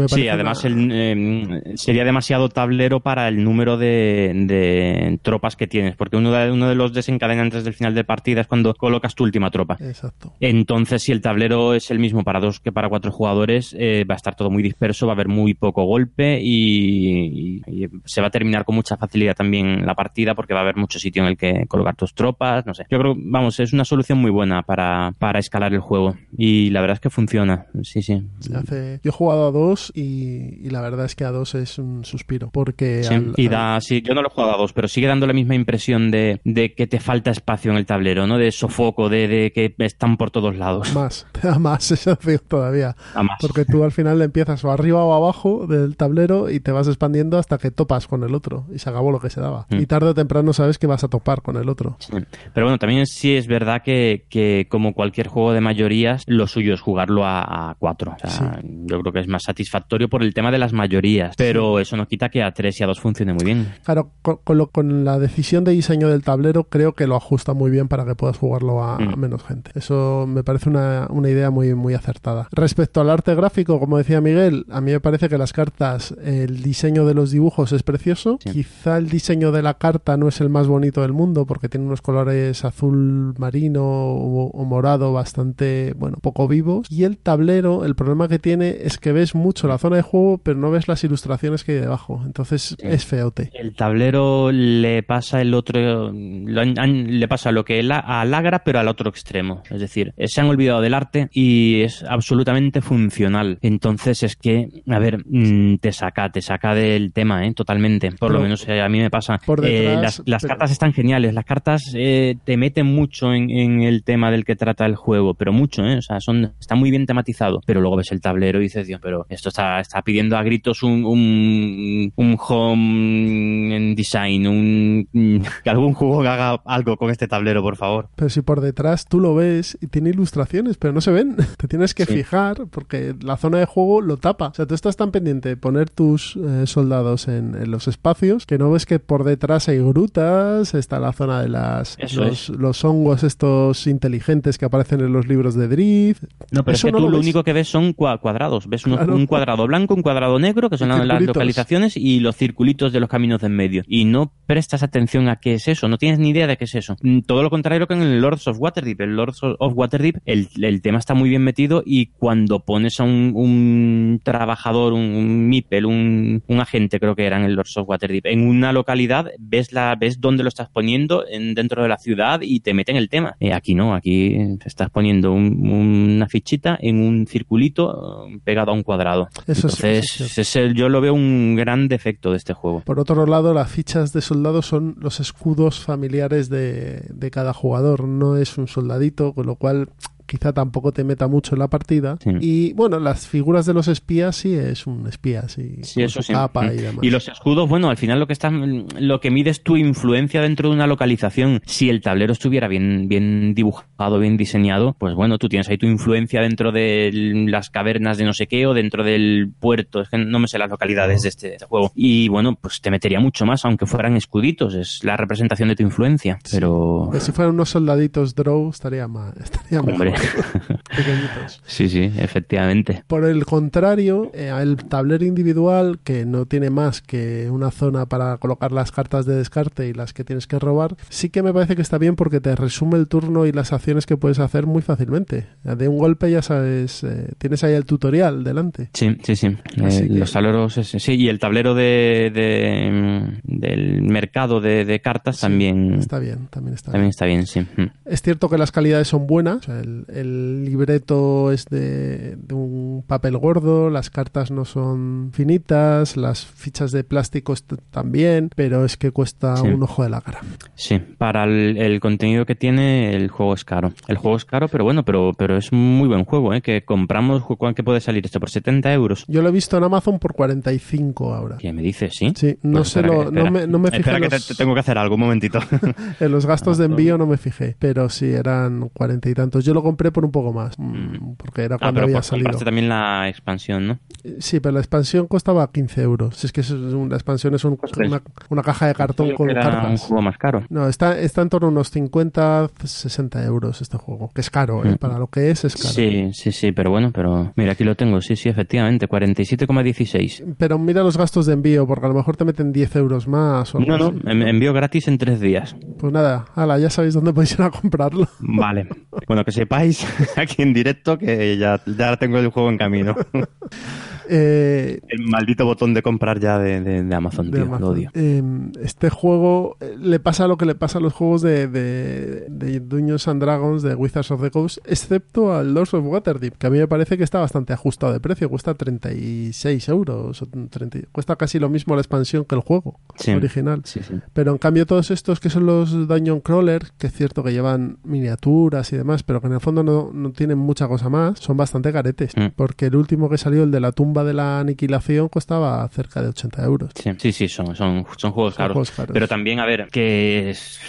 Sí, además em, sería demasiado tablero para el número de, de tropas que tienes, porque uno de, uno de los desencadenantes del final de partida es cuando colocas tu última tropa. Exacto. Entonces, si el tablero es el mismo para dos que para cuatro jugadores, eh, va a estar todo muy disperso, va a haber muy poco golpe y, y- y se va a terminar con mucha facilidad también la partida porque va a haber mucho sitio en el que colocar tus tropas, no sé. Yo creo, vamos, es una solución muy buena para, para escalar el juego y la verdad es que funciona, sí, sí. Se hace... Yo he jugado a dos y, y la verdad es que a dos es un suspiro. Porque Sí, al- y al- da, sí, yo no lo he jugado a dos, pero sigue dando la misma impresión de, de que te falta espacio en el tablero, ¿no? De sofoco, de, de que están por todos lados. más, te da más sensación todavía. A más. Porque tú al final empiezas o arriba o abajo del tablero y te vas expandiendo hasta que topas con el otro y se acabó lo que se daba. Mm. Y tarde o temprano sabes que vas a topar con el otro. Sí. Pero bueno, también sí es verdad que, que como cualquier juego de mayorías, lo suyo es jugarlo a, a cuatro. O sea, Yo creo que es más satisfactorio por el tema de las mayorías. Pero eso no quita que a tres y a dos funcione muy bien. Claro, con, con lo- con la decisión de diseño del tablero creo que lo ajusta muy bien para que puedas jugarlo a, a Mm. menos gente. Eso me parece una, una idea muy, muy acertada. Respecto al arte gráfico, como decía Miguel, a mí me parece que las cartas, el diseño de los dibujos es precioso. Sí. Quizá el diseño de la carta no es el más bonito del mundo porque tiene unos colores azul marino o, o morado bastante, bueno, poco vivos. Y el tablero, el problema que tiene es que ves mucho la zona de juego, pero no ves las ilustraciones que hay debajo. Entonces es feote. El tablero le pasa el otro, lo le pasa lo que la- a Lagra, pero al otro extremo. Es decir, eh, se han olvidado del arte y es absolutamente funcional. Entonces es que, a ver, mm, te saca, te saca del tema, ¿eh? Totalmente. Por lo menos eh, a mí me pasa. Por Eh, detrás, las las pero- cartas están geniales. Las cartas eh, te meten mucho en, en el tema del que trata el juego, pero mucho, ¿eh? O sea, son, está muy bien tematizado. Pero luego ves el tablero y dices, Dios, pero esto está, está pidiendo a gritos un, un, un home design, un, que algún juego haga algo con este tablero, por favor. Pero si por detrás tú lo ves y tiene ilustraciones, pero no se ven, te tienes que Sí. fijar porque la zona de juego lo tapa. O sea, tú estás tan pendiente de poner tus eh, soldados en, en los espacios que no ves que por detrás hay grutas, está la zona de las los, los hongos estos inteligentes que aparecen en los libros de Drift. No, pero Eso es que no tú lo único que ves son cua- cuadrados. Ves unos- Claro. un cuadrado blanco, un cuadrado negro, que son las localizaciones, y los circulitos de los caminos de en medio. Y no prestas atención a qué es eso, no tienes ni idea de qué es eso. Mm, Todo lo contrario que en el Lords of Waterdeep. El Lords of Waterdeep, el, el tema está muy bien metido y cuando pones a un, un trabajador, un, un Mipel, un, un agente, creo que era en el Lords of Waterdeep, en una localidad, ves la ves dónde lo estás poniendo en, dentro de la ciudad y te meten el tema. Eh, aquí no, aquí estás poniendo un- una fichita en un circulito eh, pegado a un cuadrado. Eso es- Entonces, es cierto. es el- yo lo veo un gran defecto de este juego. Por otro lado, las fichas de soldado son los escudos familiares de, de cada jugador, no es un soldadito, con lo cual quizá tampoco te meta mucho en la partida. Sí. Y bueno, las figuras de los espías sí es un espía, sí, Sí, eso su sí. capa Mm. y demás. Y los escudos, bueno, al final lo que está, lo que mide es tu influencia dentro de una localización. Si el tablero estuviera bien, bien dibujado, bien diseñado, pues bueno, tú tienes ahí tu influencia dentro de las cavernas de no sé qué o dentro del puerto. Es que no me sé las localidades de este, de este juego. Y bueno, pues te metería mucho más, aunque fueran escuditos. Es la representación de tu influencia. Pero, si fueran unos soldaditos draw estaría más, estaría hombre. Pequeñitos. sí, sí, efectivamente. Por el contrario, eh, el tablero individual, que no tiene más que una zona para colocar las cartas de descarte y las que tienes que robar, sí que me parece que está bien porque te resume el turno y las acciones que puedes hacer muy fácilmente. De un golpe ya sabes, eh, tienes ahí el tutorial delante. Sí, sí, sí. Eh, que- Los tableros, sí, y el tablero de, de, mm, del mercado de, de cartas Sí, también, Está bien, también está también bien. está bien, sí. Mm. Es cierto que las calidades son buenas, o sea, el, el libreto es de, de un papel gordo, las cartas no son finitas, las fichas de plástico también, pero es que cuesta Sí. un ojo de la cara. Sí, para el, el contenido que tiene, el juego es caro. El juego es caro, pero bueno, pero, pero es muy buen juego, ¿eh? Que compramos, ¿cuál que puede salir esto? ¿Por 70 euros? Yo lo he visto en Amazon por 45 ahora. ¿Qué me dices? ¿Sí? Sí, no Pues sé espera lo- que- no me, no me fijé Espera que te, los, te tengo que hacer algo, un momentito. en los gastos de envío, no me fijé, pero sí eran cuarenta y tantos. Yo lo compré compré por un poco más, mm, porque era Ah, cuando pero había pues salido. compraste también la expansión, ¿no? Sí, pero la expansión costaba 15 euros. Si es que es un- la expansión es un- Ostras. una, una caja de cartón con era un cartas. juego más caro. No, está, está en torno a unos 50, 60 euros este juego, que es caro, ¿eh? Mm. para lo que es, es caro. Sí, sí, sí, pero bueno, pero mira, aquí lo tengo, sí, sí, efectivamente, 47,16. Pero mira los gastos de envío, porque a lo mejor te meten 10 euros más. O No, no, así. envío gratis en tres días. Pues nada, ala, ya sabéis dónde podéis ir a comprarlo. Vale. Bueno, que sepáis aquí en directo que ya, ya tengo el juego en camino. Eh, El maldito botón de comprar ya de, de- de Amazon, de tío, Amazon. lo odio. Eh, este juego eh, le pasa lo que le pasa a los juegos de, de, Dungeons and Dragons de Wizards of the Coast, excepto al Lords of Waterdeep, que a mí me parece que está bastante ajustado de precio, cuesta 36 euros, o 30 cuesta casi lo mismo la expansión que el juego Sí. original. Sí, sí. Pero en cambio todos estos que son los Dungeon Crawler, que es cierto que llevan miniaturas y demás, pero que en el fondo no, no tienen mucha cosa más, son bastante caretes. Mm. Porque el último que salió, el de la tumba de la aniquilación, costaba cerca de 80 euros. Sí, sí, sí, son, son, son juegos Son caros. juegos caros. Pero también, a ver, que es,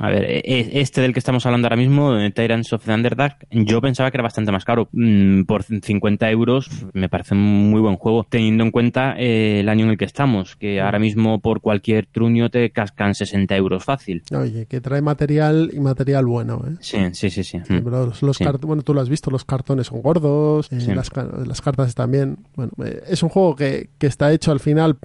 a ver, e- este del que estamos hablando ahora mismo, Tyrants of the Underdark, yo pensaba que era bastante más caro. Mm, Por 50 euros me parece un muy buen juego, teniendo en cuenta eh, el año en el que estamos, que ahora mismo por cualquier truño te cascan 60 euros fácil. Oye, que trae material y material bueno, ¿eh? Sí, sí, sí, sí. Los, los Sí. cart- bueno, tú lo has visto, los cartones son gordos, eh, las, las cartas también. Bueno, es un juego que, que está hecho al final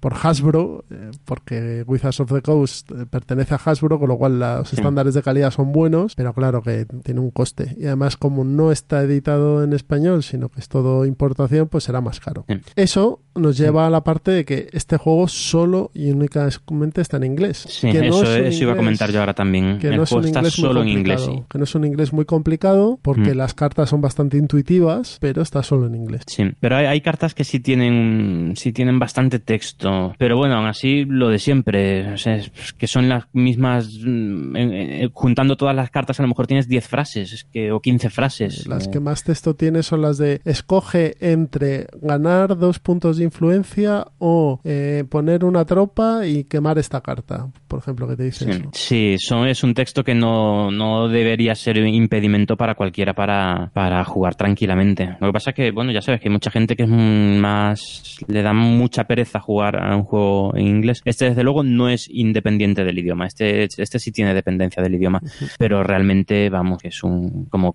por Hasbro, eh, porque Wizards of the Coast eh, pertenece a Hasbro, con lo cual los Sí. estándares de calidad son buenos, pero claro que tiene un coste. Y además, como no está editado en español, sino que es todo importación, pues será más caro. Sí. Eso nos lleva a la parte de que este juego solo y únicamente está en inglés. Sí, que no eso, es un eso iba a comentar yo ahora también. que el no es un está inglés muy solo en inglés, sí. que no es un inglés muy complicado porque Mm. las cartas son bastante intuitivas pero está solo en inglés Sí, pero hay, hay cartas que sí tienen, sí tienen bastante texto. Pero bueno, aún así, lo de siempre. O sea, es que son las mismas. mm, eh, juntando todas las cartas, a lo mejor tienes 10 frases es que, o 15 frases. las Eh, que más texto tiene son las de escoge entre ganar dos puntos de influencia o eh, poner una tropa y quemar esta carta por ejemplo que te dice Sí, eso sí, son, es un texto que no, no debería ser impedimento para cualquiera para, para jugar tranquilamente. Lo que pasa es que, bueno, ya sabes que hay mucha gente que es más, le da mucha pereza jugar a un juego en inglés. Este, desde luego, no es independiente del idioma. Este, este sí tiene dependencia del idioma, pero realmente, vamos, es un, como,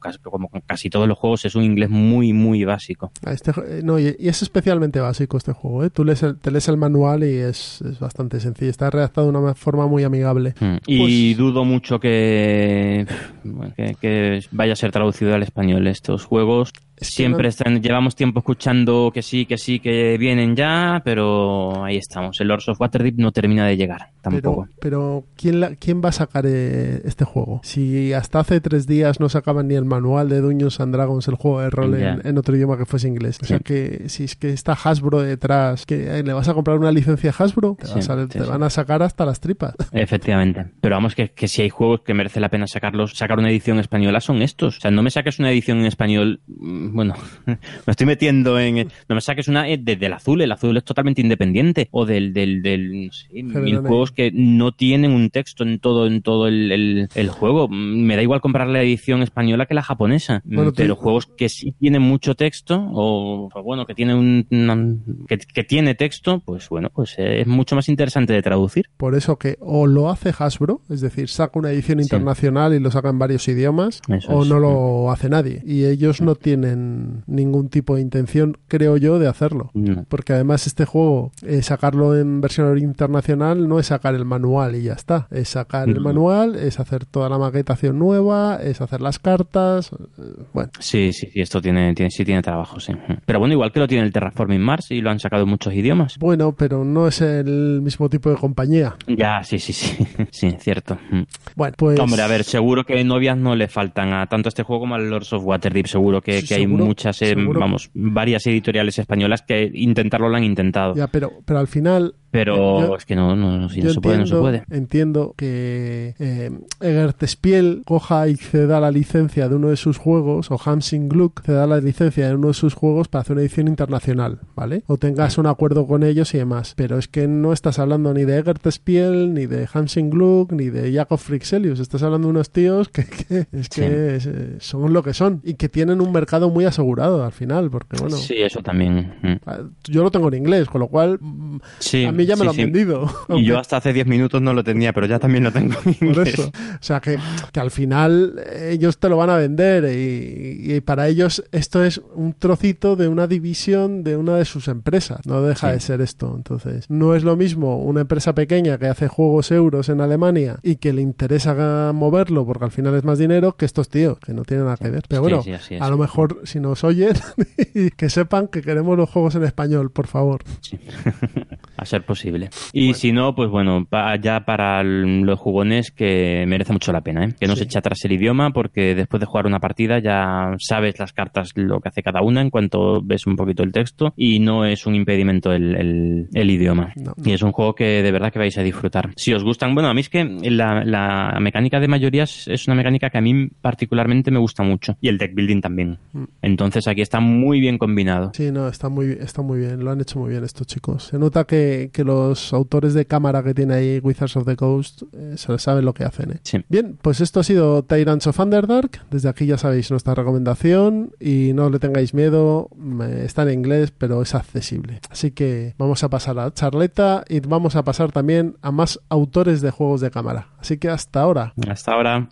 casi todos los juegos, es un inglés muy, muy básico. Este eh, no, y, y es especialmente básico este juego ¿eh? tú lees el- te lees el manual y es, es bastante sencillo está redactado de una forma muy amigable Mm. Y Pues- dudo mucho que, que, que vaya a ser traducido al español estos juegos. Siempre están, llevamos tiempo escuchando que sí, que sí, que vienen ya, pero ahí estamos. El Lords of Waterdeep no termina de llegar tampoco. Pero, pero ¿quién, la- ¿quién va a sacar eh, este juego? Si hasta hace tres días no sacaban ni el manual de Dungeons and Dragons, el juego de rol en, otro idioma que fuese inglés. O sea que si es que está Hasbro detrás, que eh, le vas a comprar una licencia a Hasbro, te, Sí, vas a- sí, te sí. van a sacar hasta las tripas. Efectivamente. Pero vamos, que, que si hay juegos que merece la pena sacarlos, sacar una edición española son estos. O sea, no me saques una edición en español, mm, bueno, me estoy metiendo en... No me saques una eh, de- del azul, el azul es totalmente independiente. O del, del, del no sé, mil juegos que no tienen un texto en todo, en todo el, el- el juego. Mm, Me da igual comprar la edición española que la japonesa. Mm, tú- Pero juegos que sí tienen mucho texto, o o bueno, que tienen un, una- que, que tiene texto, pues bueno, pues eh, es mucho más interesante de traducir. Por eso que o lo hace Hasbro, es decir, saca una edición Sí. internacional y lo saca en varios idiomas, Eso o es. no lo hace nadie. Y ellos no tienen ningún tipo de intención, creo yo, de hacerlo. No. Porque además este juego, eh, sacarlo en versión internacional no es sacar el manual y ya está. Es sacar el manual, es hacer toda la maquetación nueva, es hacer las cartas. eh, Bueno, Sí, sí, sí, esto tiene, tiene, sí tiene trabajo, sí. Pero bueno, igual que lo tiene el Terraforming Mars y lo han sacado en muchos idiomas. bueno, pero no es el mismo tipo de compañía. Ya, sí, sí, sí, sí, cierto. Bueno, pues... Hombre, a ver, seguro que novias no le faltan a tanto a este juego como al Lords of Waterdeep. Seguro que, que hay seguro, muchas, eh, vamos, varias editoriales españolas que intentarlo lo han intentado. Ya, pero, pero al final Pero Yo- es que no, no, si no se puede, no se puede. entiendo que eh, Egert Spiel coja y ceda la licencia de uno de sus juegos, o Hamsing Gluck ceda la licencia de uno de sus juegos para hacer una edición internacional, ¿vale? O tengas un acuerdo con ellos y demás. Pero es que no estás hablando ni de Egert Spiel, ni de Hamsing Gluck, ni de Jakob Frixelius. Estás hablando de unos tíos que, que- es que eh, son lo que son y que tienen un mercado muy asegurado al final, porque bueno. Sí, eso también. mm. Yo lo tengo en inglés, con lo cual Sí, a mí ya me sí, lo han sí. vendido. Y yo hasta hace 10 minutos no lo tenía, pero ya también lo tengo Por eso. O sea, que, que al final eh, ellos te lo van a vender y, y para ellos esto es un trocito de una división de una de sus empresas. No deja Sí. de ser esto. Entonces, no es lo mismo una empresa pequeña que hace juegos euros en Alemania y que le interesa moverlo porque al final es más dinero que estos tíos, que no tienen nada que ver. Pero bueno, a lo mejor si nos oyen, que sepan que queremos los juegos en español, por favor. A ser posible. Y si no, pues bueno, ya para los jugones que merece mucho la pena, ¿eh? que no Sí. se eche atrás el idioma porque después de jugar una partida ya sabes las cartas lo que hace cada una en cuanto ves un poquito el texto y no es un impedimento el, el- el idioma. No. Y es un juego que de verdad que vais a disfrutar. Si os gustan, bueno, a mí es que la, la mecánica de mayorías es una mecánica que a mí particularmente me gusta mucho y el deck building también. Mm. Entonces aquí está muy bien combinado. Sí, no, está muy, está muy bien, lo han hecho muy bien estos chicos. Se nota que, que los autores de cámara que tiene ahí Wizards of the Coast eh, se saben lo que hacen. ¿eh? Sí. Bien, pues esto ha sido Tyrants of Underdark. Desde aquí ya sabéis nuestra recomendación y no le tengáis miedo, está en inglés, pero es accesible. Así que vamos a pasar a la charleta y vamos a pasar también a más autores de juegos de cámara. Así que hasta ahora. Hasta ahora.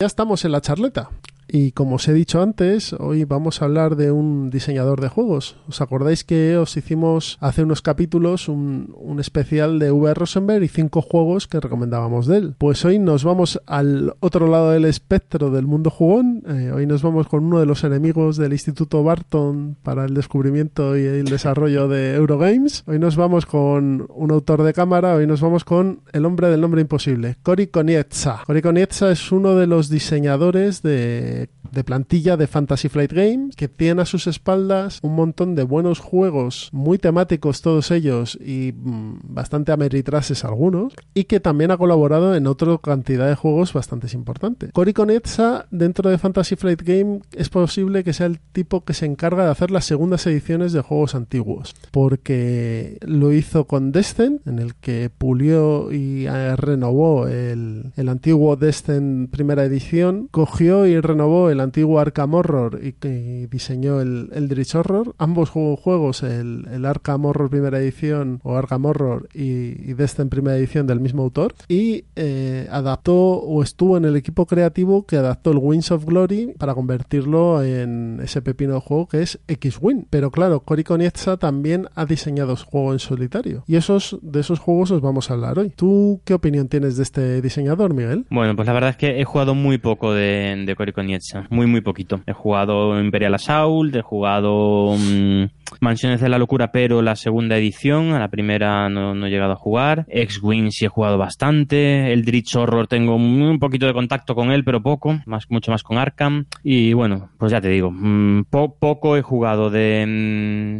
Ya estamos en la charleta. Y como os he dicho antes, hoy vamos a hablar de un diseñador de juegos. ¿Os acordáis que os hicimos hace unos capítulos un, un especial de V. Rosenberg y cinco juegos que recomendábamos de él? Pues hoy nos vamos al otro lado del espectro del mundo jugón. Eh, hoy nos vamos con uno de los enemigos del Instituto Barton para el descubrimiento y el desarrollo de Eurogames. Hoy nos vamos con un autor de cámara. Hoy nos vamos con el hombre del nombre imposible, Cory Konieczka. Cory Konieczka es uno de los diseñadores de de plantilla de Fantasy Flight Games, que tiene a sus espaldas un montón de buenos juegos, muy temáticos todos ellos y mm, bastante ameritrases algunos, y que también ha colaborado en otra cantidad de juegos bastante importantes. Cory Konetsa, dentro de Fantasy Flight Game, es posible que sea el tipo que se encarga de hacer las segundas ediciones de juegos antiguos, porque lo hizo con Descent, en el que pulió y eh, renovó el, el antiguo Descent primera edición, cogió y renovó el antiguo Arkham Horror y, y diseñó el Eldritch Horror. Ambos ju- juegos, el, el Arkham Horror primera edición o Arkham Horror y, y primera edición del mismo autor. Y eh, adaptó o estuvo en el equipo creativo que adaptó el Wings of Glory para convertirlo en ese pepino de juego que es X-Wing. Pero claro, Cory también ha diseñado su juego en solitario. Y esos, de esos juegos os vamos a hablar hoy. ¿Tú qué opinión tienes de este diseñador, Miguel? Bueno, pues la verdad es que he jugado muy poco de, de Cory muy muy poquito. He jugado Imperial Assault, he jugado mm, Mansiones de la Locura, pero la segunda edición, a la primera no, he llegado a jugar. X-Wing sí he jugado bastante, el Dritch Horror tengo un poquito de contacto con él, pero poco, más mucho más con Arkham. Y bueno, pues ya te digo, mm, po- poco he jugado de,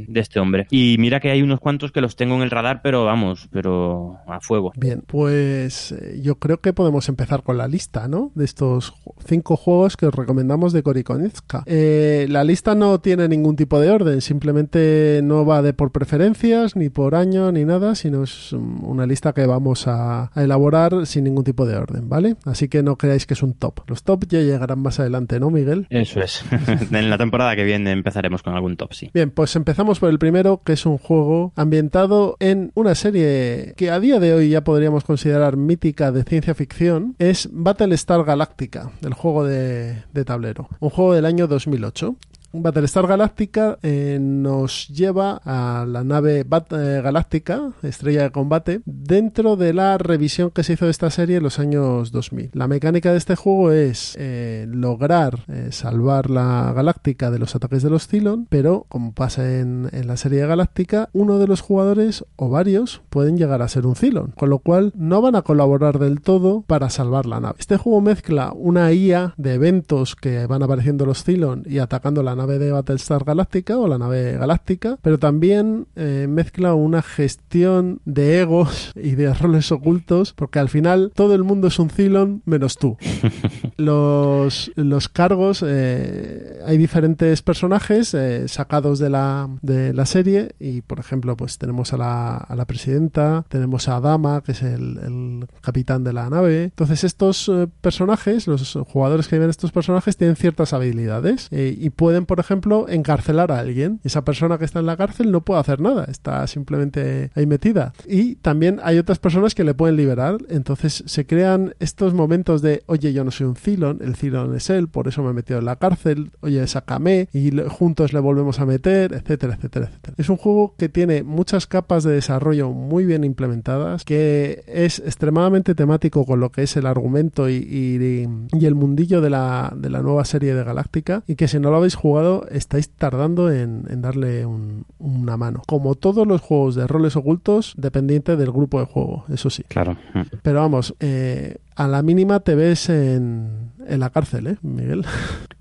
mm, de este hombre. Y mira que hay unos cuantos que los tengo en el radar, pero vamos, pero a fuego. Bien, pues eh, yo creo que podemos empezar con la lista, ¿no? De estos cinco juegos que os recomendamos de Cory Konieczka. Eh, la lista no tiene ningún tipo de orden, simplemente no va de por preferencias, ni por año, ni nada, sino es mm, una lista que vamos a, a elaborar sin ningún tipo de orden, ¿vale? Así que no creáis que es un top. Los top ya llegarán más adelante, ¿no, Miguel? Eso es. en la temporada que viene empezaremos con algún top, sí. Bien, pues empezamos por el primero, que es un juego ambientado en una serie que a día de hoy ya podríamos considerar mítica de ciencia ficción. Es Battlestar Galactica, el juego de, de tablero. Un juego del año 2008. Battlestar Galáctica eh, nos lleva a la nave Bat eh, Galáctica, estrella de combate, dentro de la revisión que se hizo de esta serie en los años 2000. La mecánica de este juego es eh, lograr salvar la Galáctica de los ataques de los Cylon, pero como pasa en, en la serie Galáctica, uno de los jugadores o varios pueden llegar a ser un Cylon, con lo cual no van a colaborar del todo para salvar la nave. Este juego mezcla una IA de eventos que van apareciendo los Cylon y atacando la nave de Battlestar Galáctica o la nave galáctica, pero también eh, mezcla una gestión de egos y de roles ocultos, porque al final todo el mundo es un Cylon menos tú. los, los cargos, eh, hay diferentes personajes eh, sacados de la, de la serie y, por ejemplo, pues tenemos a la, a la presidenta, tenemos a Dama, que es el, el capitán de la nave. Entonces estos personajes, los jugadores que ven estos personajes, tienen ciertas habilidades y pueden, por ejemplo, encarcelar a alguien. Y esa persona que está en la cárcel no puede hacer nada, está simplemente ahí metida. Y también hay otras personas que le pueden liberar. Entonces se crean estos momentos de, oye, yo no soy un Cylon, el Cylon es él, por eso me he metido en la cárcel, oye, sácame, y juntos le volvemos a meter, etcétera, etcétera, etcétera. Es un juego que tiene muchas capas de desarrollo muy bien implementadas, que es extremadamente temático con lo que es el argumento y, y- y el mundillo de la, de la nueva serie de Galáctica, y que si no lo habéis jugado, estáis tardando en, en darle un- una mano. Como todos los juegos de roles ocultos, dependiente del grupo de juego, eso sí. Claro. Pero vamos, eh, a la mínima te ves en, en la cárcel, ¿eh, Miguel?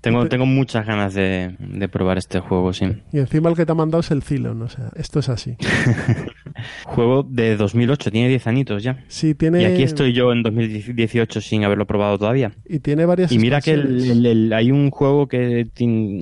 Tengo, tengo muchas ganas de, de probar este juego, sí. Y encima el que te ha mandado es el Cylon, o sea, esto es así. Juego de 2008, tiene 10 añitos ya. Sí, tiene... Y aquí estoy yo en 2018 sin haberlo probado todavía. Y tiene varias Y mira que el- expansiones. el- el- hay un juego que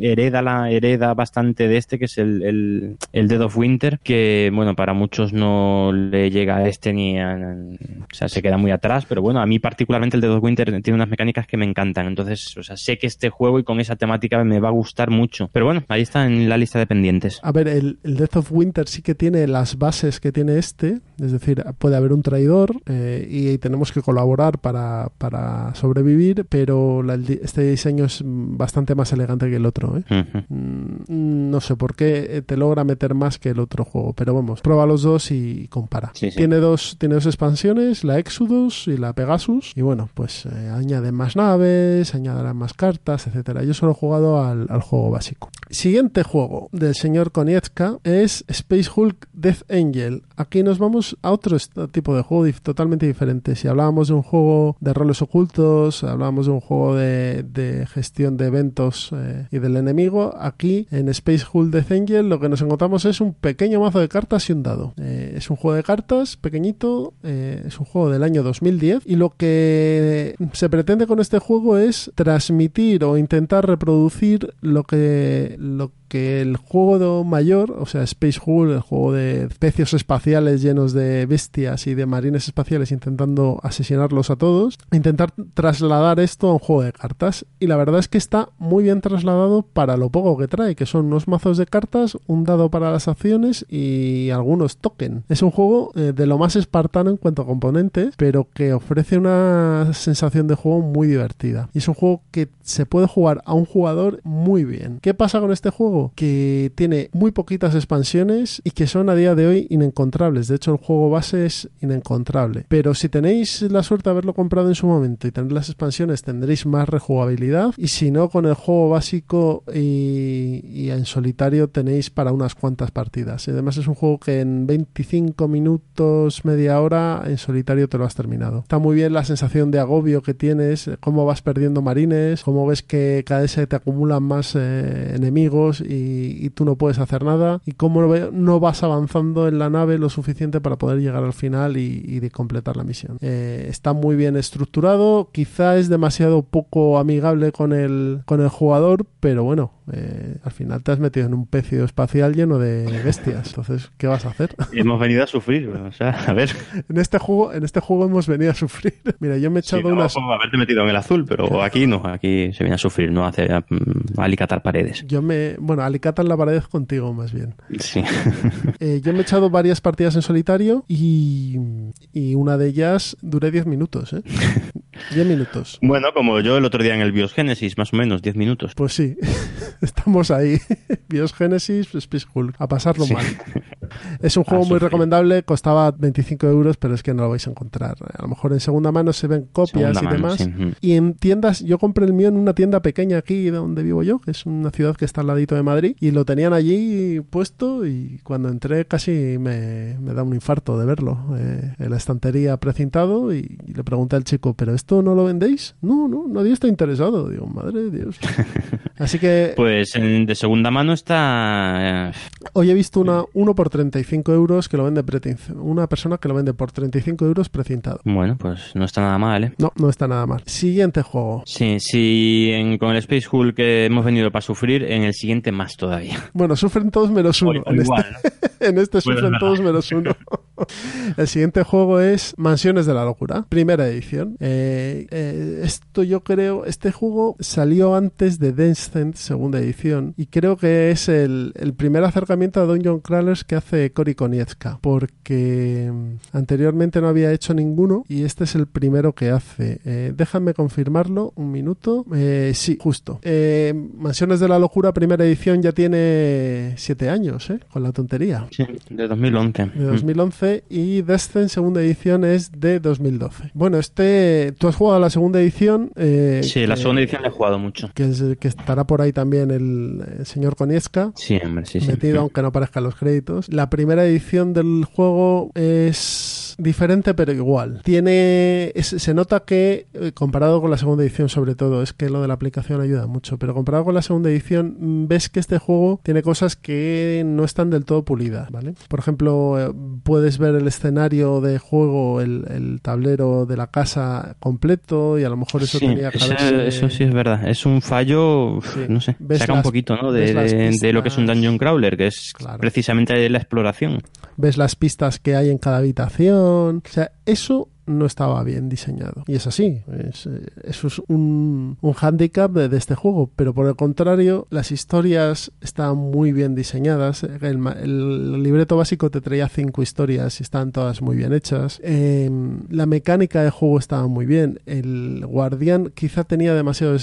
hereda la hereda bastante de este, que es el, el, el Dead of Winter, que bueno, para muchos no le llega a este ni a, o sea, se queda muy atrás, pero bueno, a mí particularmente el Dead of Winter tiene unas mecánicas que me encantan, entonces, o sea, sé que este juego y con esa temática me va a gustar mucho. Pero bueno, ahí está en la lista de pendientes. A ver, el, el Death of Winter sí que tiene las bases que tiene este, es decir, puede haber un traidor eh, y tenemos que colaborar para, para sobrevivir, pero la- este diseño es bastante más elegante que el otro. ¿eh? Mm, No sé por qué eh, te logra meter más que el otro juego, pero vamos, prueba los dos y compara. Sí, sí. Tiene dos, tiene dos expansiones, la Exodus y la Pegasus, y bueno, pues eh, añaden más naves, añadirán más cartas, etcétera. Yo solo he jugado al, juego básico. Siguiente juego del señor Konietzka es Space Hulk Death Angel. Aquí nos vamos a otro tipo de juego totalmente diferente. Si hablábamos de un juego de roles ocultos, hablábamos de un juego de, de gestión de eventos eh, y del enemigo, aquí en Space Hulk Death Angel lo que nos encontramos es un pequeño mazo de cartas y un dado. Eh, es un juego de cartas pequeñito, eh, es un juego del año 2010 y lo que se pretende con este juego es transmitir o intentar reproducir lo que lo que el juego mayor, o sea, Space Hulk, el juego de especies espaciales llenos de bestias y de marines espaciales intentando asesinarlos a todos, intentar trasladar esto a un juego de cartas. Y la verdad es que está muy bien trasladado para lo poco que trae, que son unos mazos de cartas, un dado para las acciones y algunos tokens. Es un juego eh, de lo más espartano en cuanto a componentes, pero que ofrece una sensación de juego muy divertida. Y es un juego que se puede jugar a un jugador muy bien. ¿Qué pasa con este juego? Que tiene muy poquitas expansiones y que son a día de hoy inencontrables. De hecho, el juego base es inencontrable. Pero si tenéis la suerte de haberlo comprado en su momento y tener las expansiones, tendréis más rejugabilidad. Y si no, con el juego básico y, en solitario tenéis para unas cuantas partidas. Y además es un juego que en 25 minutos, media hora, en solitario te lo has terminado. Está muy bien la sensación de agobio que tienes, cómo vas perdiendo marines, cómo ves que cada vez se te acumulan más eh, enemigos y, y tú no puedes hacer nada, y cómo no vas avanzando en la nave lo suficiente para poder llegar al final y, y de completar la misión. Eh, está muy bien estructurado, quizá es demasiado poco amigable con el, con el jugador, pero bueno, eh, al final te has metido en un pecio espacial lleno de bestias, entonces, ¿qué vas a hacer? Hemos venido a sufrir, o sea, a ver. En este juego, en este juego hemos venido a sufrir. Mira, yo me he Sí, echado no, unas. haberte metido en el azul, pero aquí no, aquí se viene a sufrir, no a hacer a, a alicatar paredes. Yo me. Bueno, alicatan la pared contigo, más bien. Sí. Eh, yo me he echado varias partidas en solitario y. Y una de ellas duré 10 minutos, ¿eh? 10 minutos. bueno, como yo el otro día en el Biosgénesis, más o menos, 10 minutos. Pues sí. Estamos ahí. BIOS Genesis, Space Hulk. A pasarlo Sí. mal. Es un juego muy recomendable. Costaba 25 euros, pero es que no lo vais a encontrar. A lo mejor en segunda mano se ven copias Segunda y demás. sí. Y en tiendas, yo compré el mío en una tienda pequeña aquí donde vivo yo, que es una ciudad que está al ladito de Madrid, y lo tenían allí puesto y cuando entré casi me, me da un infarto de verlo. eh, en la estantería precintado y, y le pregunté al chico, ¿pero esto no lo vendéis? No, no, nadie está interesado. Digo, madre de Dios. Así que Pues en- de segunda mano está... eh, hoy he visto una, uno por 35 euros que lo vende pretin- una persona que lo vende por 35 euros precintado. Bueno, pues no está nada mal, ¿eh? No, no está nada mal. Siguiente juego. Sí, sí, en- con el Space Hulk que hemos venido para sufrir, en el siguiente más todavía. Bueno, sufren todos menos uno. O- o en este. igual, ¿no? En este Bueno, sufren todos menos uno. El siguiente juego es Mansiones de la Locura, primera edición. Eh, eh, esto yo creo, este juego salió antes de Descent, segunda edición, y creo que es el, el primer acercamiento a Dungeon Crawlers que hace Cory Konietzka, porque mm, anteriormente no había hecho ninguno y este es el primero que hace. Eh, déjame confirmarlo, un minuto. Eh, sí, justo. Eh, Mansiones de la Locura, primera edición, ya tiene siete años, ¿eh? Con la tontería Sí, de 2011. de 2011 y Descent segunda edición es de 2012. Bueno, este tú has jugado a la segunda edición. Sí, la segunda edición la he jugado mucho. Que, es- que estará por ahí también el, eh, señor Konietzka. Sí, hombre, sí. Metido, aunque no aparezcan los créditos. La primera edición del juego es diferente, pero igual. Tiene. es- se nota que, eh, comparado con la segunda edición, sobre todo, es que lo de la aplicación ayuda mucho. Pero comparado con la segunda edición, mm, ves que este juego tiene cosas que no están del todo pulidas, ¿vale? Por ejemplo, eh, puedes ver el escenario de juego, el, el tablero de la casa completo, y a lo mejor eso Sí, tenía que eso, haberse- eso sí es verdad. Es un fallo, Sí. no sé, Ves saca las- un poquito ¿no? de, de- de lo que es un. Dungeon Crawler, que es Claro. precisamente la exploración. ves las pistas que hay en cada habitación. O sea, eso no estaba bien diseñado. Y es así. Es, eh, eso es un, un hándicap de, este juego. Pero por el contrario, las historias estaban muy bien diseñadas. El, libreto básico te traía cinco historias y estaban todas muy bien hechas. Eh, la mecánica de juego estaba muy bien. El guardián quizá tenía demasiado,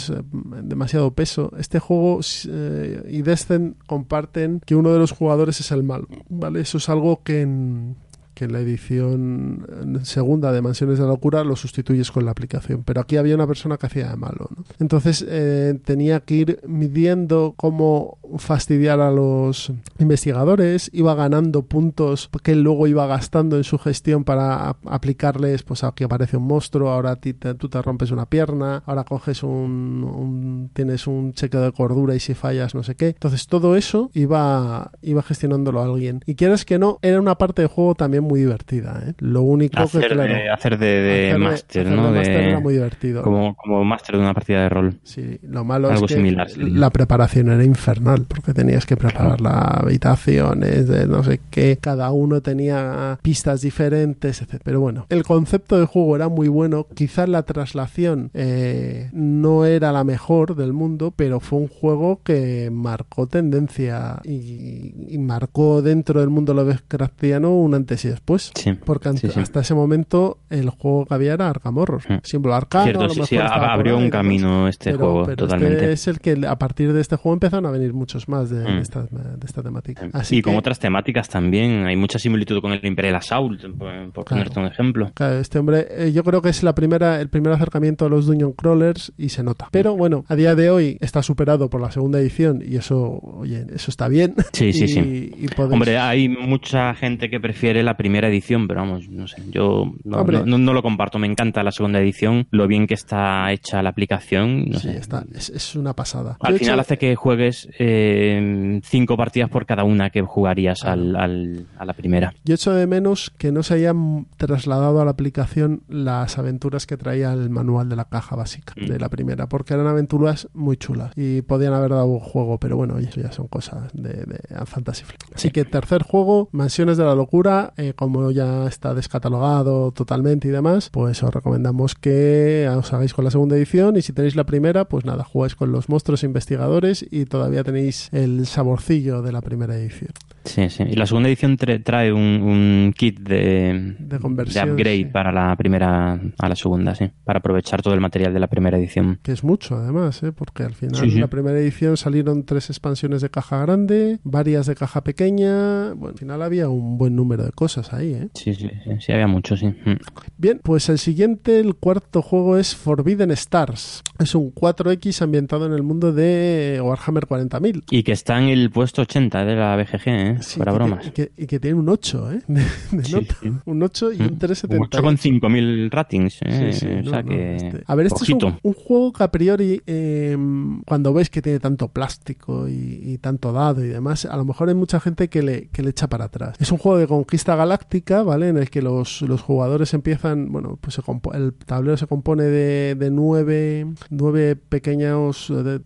demasiado peso. Este juego eh, y Descent comparten que uno de los jugadores es el malo. ¿vale? Eso es algo que en, que la edición segunda de Mansiones de la Locura lo sustituyes con la aplicación. Pero aquí había una persona que hacía de malo. Entonces eh, tenía que ir midiendo cómo fastidiar a los investigadores, iba ganando puntos que luego iba gastando en su gestión para aplicarles, pues aquí aparece un monstruo, ahora tú te rompes una pierna, ahora coges un, un- tienes un chequeo de cordura y si fallas no sé qué. Entonces todo eso iba, iba gestionándolo alguien. Y quieres que no, era una parte del juego también muy divertida. ¿eh? Lo único que, Hacer claro, de, hacer de, de hacer de- máster, ¿no? de De- era muy divertido. como, como máster de una partida de rol. Sí, lo malo Algo es que similar la preparación era infernal, porque tenías que preparar las habitaciones, de no sé qué, cada uno tenía pistas diferentes, etc. Pero bueno, el concepto del juego era muy bueno, quizás la traslación eh, no era la mejor del mundo, pero fue un juego que marcó tendencia y, y marcó dentro del mundo Lovecraftiano un antes y después. Sí. Porque Sí, sí. hasta ese momento el juego que había era Arkham Horror. Mm. Símbolo arcano. a lo mejor abrió un camino este Pero- juego, pero totalmente. Este es el que a partir de este juego empezaron a venir muchos más de, de Mm. esta, de esta temática. Así y con otras temáticas también. Hay mucha similitud con el Imperial Assault, por, ponerte un ejemplo. claro, este hombre, eh, yo creo que es la primera, el primer acercamiento a los Dungeon Crawlers y se nota. Pero bueno, a día de hoy está superado por la segunda edición y eso, oye, eso está bien. Sí, sí, sí. y podéis- Hombre, hay mucha gente que prefiere la primera edición, pero vamos, no sé, yo no, Hombre. no- no- no lo comparto. Me encanta la segunda edición, lo bien que está hecha la aplicación, no sí, sé. está, es, es una pasada. Al De final hecho, hace que juegues eh, cinco partidas por cada una que jugarías al, al- a la primera. Yo echo de menos que no se hayan trasladado a la aplicación las aventuras que traía el manual de la caja básica Mm. de la primera, porque eran aventuras muy chulas y podían haber dado un juego, pero bueno, eso ya son cosas de, de Fantasy Flight. Así que tercer juego, Mansiones de la Locura, eh, como ya está descatalogado totalmente y demás, pues os recomendamos que os hagáis con la segunda edición y si tenéis la primera, pues nada, jugáis con los monstruos investigadores y todavía tenéis el saborcillo de la primera edición. Sí, sí. Y la segunda edición trae un, kit de, de, conversión, upgrade para la primera a la segunda, sí. Para aprovechar todo el material de la primera edición. Que es mucho, además, ¿eh? porque al final en la primera edición salieron tres expansiones de caja grande, varias de caja pequeña. Bueno, al final había un buen número de cosas ahí, ¿eh? Sí, sí, sí, había mucho, sí. Mm. Bien, pues el siguiente, el cuarto juego es Forbidden Stars. Es un 4X ambientado en el mundo de Warhammer 40.000. Y que está en el puesto 80 de la BGG, ¿eh? Para bromas. y, que, tiene un 8, ¿eh? Un 8 y un 3,70. Un 8 con 5.000 ratings, ¿eh? o sea que... Este. A ver, este es un, juego que a priori, em, cuando ves que tiene tanto plástico y, tanto dado y demás, a lo mejor hay mucha gente que le, que le echa para atrás. Es un juego de conquista galáctica, ¿vale? En el que los, los jugadores empiezan, bueno, pues el tablero se compone de, de nueve, nueve pequeños de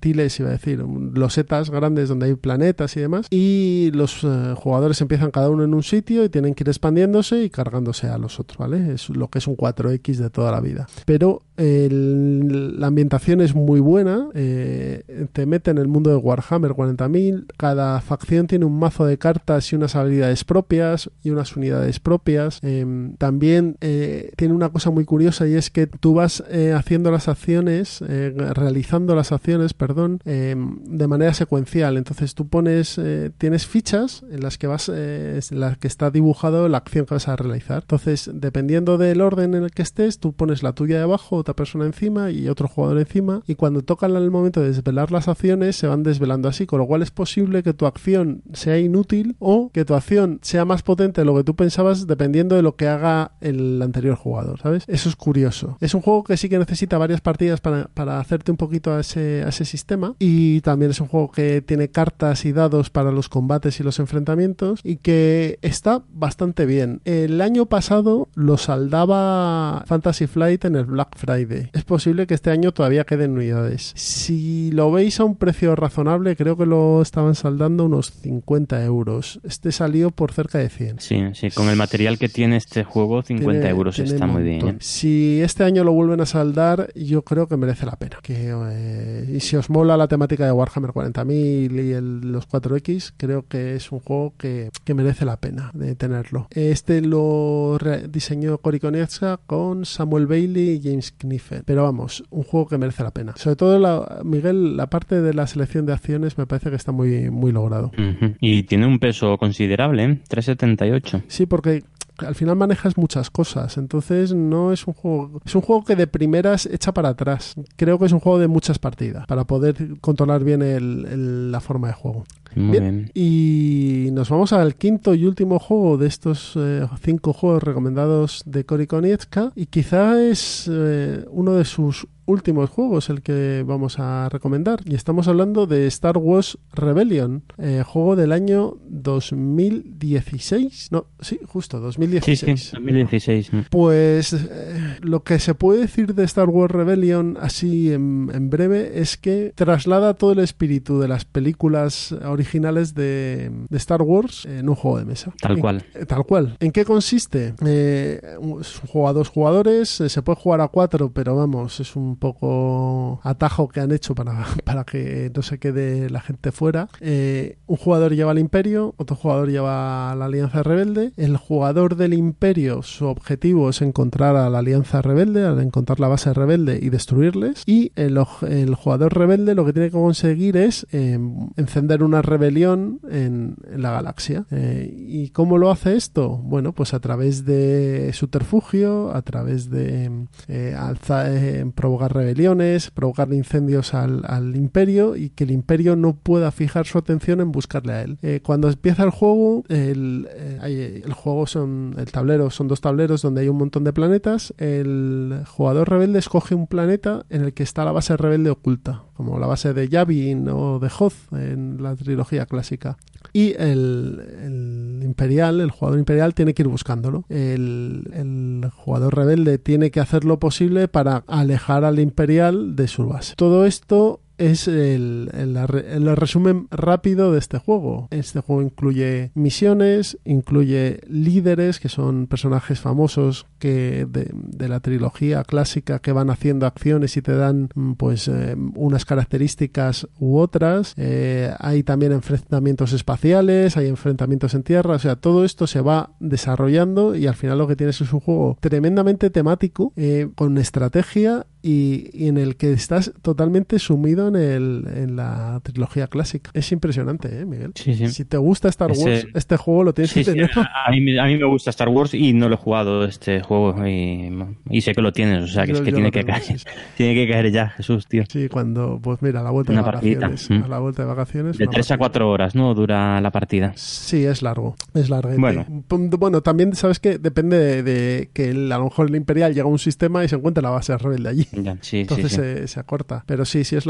tiles, iba a decir, losetas grandes donde hay planetas y demás. Y los eh, jugadores empiezan cada uno en un sitio y tienen que ir expandiéndose y cargándose a los otros, ¿vale? Es lo que es un 4X de toda la vida. Pero la ambientación es muy buena, eh, te mete en el mundo de Warhammer 40.000, cada facción tiene un mazo de cartas y unas habilidades propias y unas unidades propias. Em, también eh, tiene una cosa muy curiosa y es que tú vas haciendo las acciones, realizando las acciones, em, de manera secuencial. Entonces tú pones, tienes fichas en las que vas, en las que está dibujado la acción que vas a realizar. Entonces, dependiendo del orden en el que estés, tú pones la tuya debajo, persona encima y otro jugador encima y cuando tocan el momento de desvelar las acciones se van desvelando así, con lo cual es posible que tu acción sea inútil o que tu acción sea más potente de lo que tú pensabas dependiendo de lo que haga el anterior jugador, ¿sabes? Eso es curioso. Es un juego que sí que necesita varias partidas para, para hacerte un poquito a ese, a ese sistema y también es un juego que tiene cartas y dados para los combates y los enfrentamientos y que está bastante bien. El año pasado lo saldaba Fantasy Flight en el Black Friday es posible que este año todavía queden unidades. Si lo veis a un precio razonable, creo que lo estaban saldando unos 50 euros. Este salió por cerca de 100. Sí, sí, con el material que tiene este juego, 50 euros está muy bien. ¿eh? Si este año lo vuelven a saldar, yo creo que merece la pena. Que, eh, y si os mola la temática de Warhammer 40.000 y el, los 4X, creo que es un juego que, que merece la pena de tenerlo. Este lo diseñó Cory con Samuel Bailey y James pero vamos, un juego que merece la pena. Sobre todo, la, Miguel, la parte de la selección de acciones me parece que está muy, muy logrado. Y tiene un peso considerable, ¿eh? 3,78. Sí, porque al final manejas muchas cosas, entonces no es un juego, es un juego que de primeras echa para atrás. Creo que es un juego de muchas partidas para poder controlar bien la forma de juego. Bien. Y nos vamos al quinto y último juego de estos eh, cinco juegos recomendados de Cory Konietzka y quizá es eh, uno de sus últimos juegos el que vamos a recomendar. Y estamos hablando de Star Wars Rebellion, eh, juego del año 2016. No, sí, justo, 2016. 2016. Pues eh, lo que se puede decir de Star Wars Rebellion así en, breve es que traslada todo el espíritu de las películas originales de, Star Wars en un juego de mesa. Tal cual. Eh, tal cual. ¿En qué consiste? es un juego a dos jugadores, se puede jugar a cuatro, pero vamos, es un poco atajo que han hecho para, para que no se quede la gente fuera. Eh, un jugador lleva al imperio, otro jugador lleva a la alianza rebelde. El jugador del imperio, su objetivo es encontrar a la alianza rebelde, al encontrar la base rebelde y destruirles. Y el, el jugador rebelde lo que tiene que conseguir es em, encender una rebelión en, la galaxia. Eh, ¿Y cómo lo hace esto? Bueno, pues a través de subterfugio, a través de eh, provocar rebeliones, provocar incendios al, imperio y que el imperio no pueda fijar su atención en buscarle a él. Eh, cuando empieza el juego, el, eh, el juego son, el tablero son dos tableros donde hay un montón de planetas. El jugador rebelde escoge un planeta en el que está la base rebelde oculta, como la base de Yavin o de Hoth en la trilogía clásica. Y el, imperial, el jugador imperial, tiene que ir buscándolo. El, el jugador rebelde tiene que hacer lo posible para alejar al imperial de su base. Todo esto es el, el, resumen rápido de este juego. Este juego incluye misiones, incluye líderes, que son personajes famosos que de, de la trilogía clásica que van haciendo acciones y te dan mm, pues eh, unas características u otras. Eh, hay también enfrentamientos espaciales, hay enfrentamientos en tierra, o sea, todo esto se va desarrollando y al final lo que tienes es un juego tremendamente temático, eh, con estrategia y, y, en el que estás totalmente sumido en, el, en la trilogía clásica. Es impresionante, ¿eh, Miguel? Sí, sí. Si te gusta Star Wars, Ese- este juego lo tienes Sí, que sí, tener. a, mí, me- a mí me gusta Star Wars y no lo he jugado este juego y, y sé que lo tienes, o sea que Yo- es que tiene que tengo, caer, tiene que caer ya, Jesús, tío. Sí, cuando, pues mira, a la vuelta Una de vacaciones. mm. A la vuelta de vacaciones. De una 3 a partida. 4 horas, ¿no? Dura la partida. Sí, es largo, es largo. Bueno. bueno, también sabes que depende de, de que el- a lo mejor el Imperial llega a un sistema y se encuentra la base rebelde allí. Ya, sí, Entonces sí. Se, se acorta. Pero sí, sí es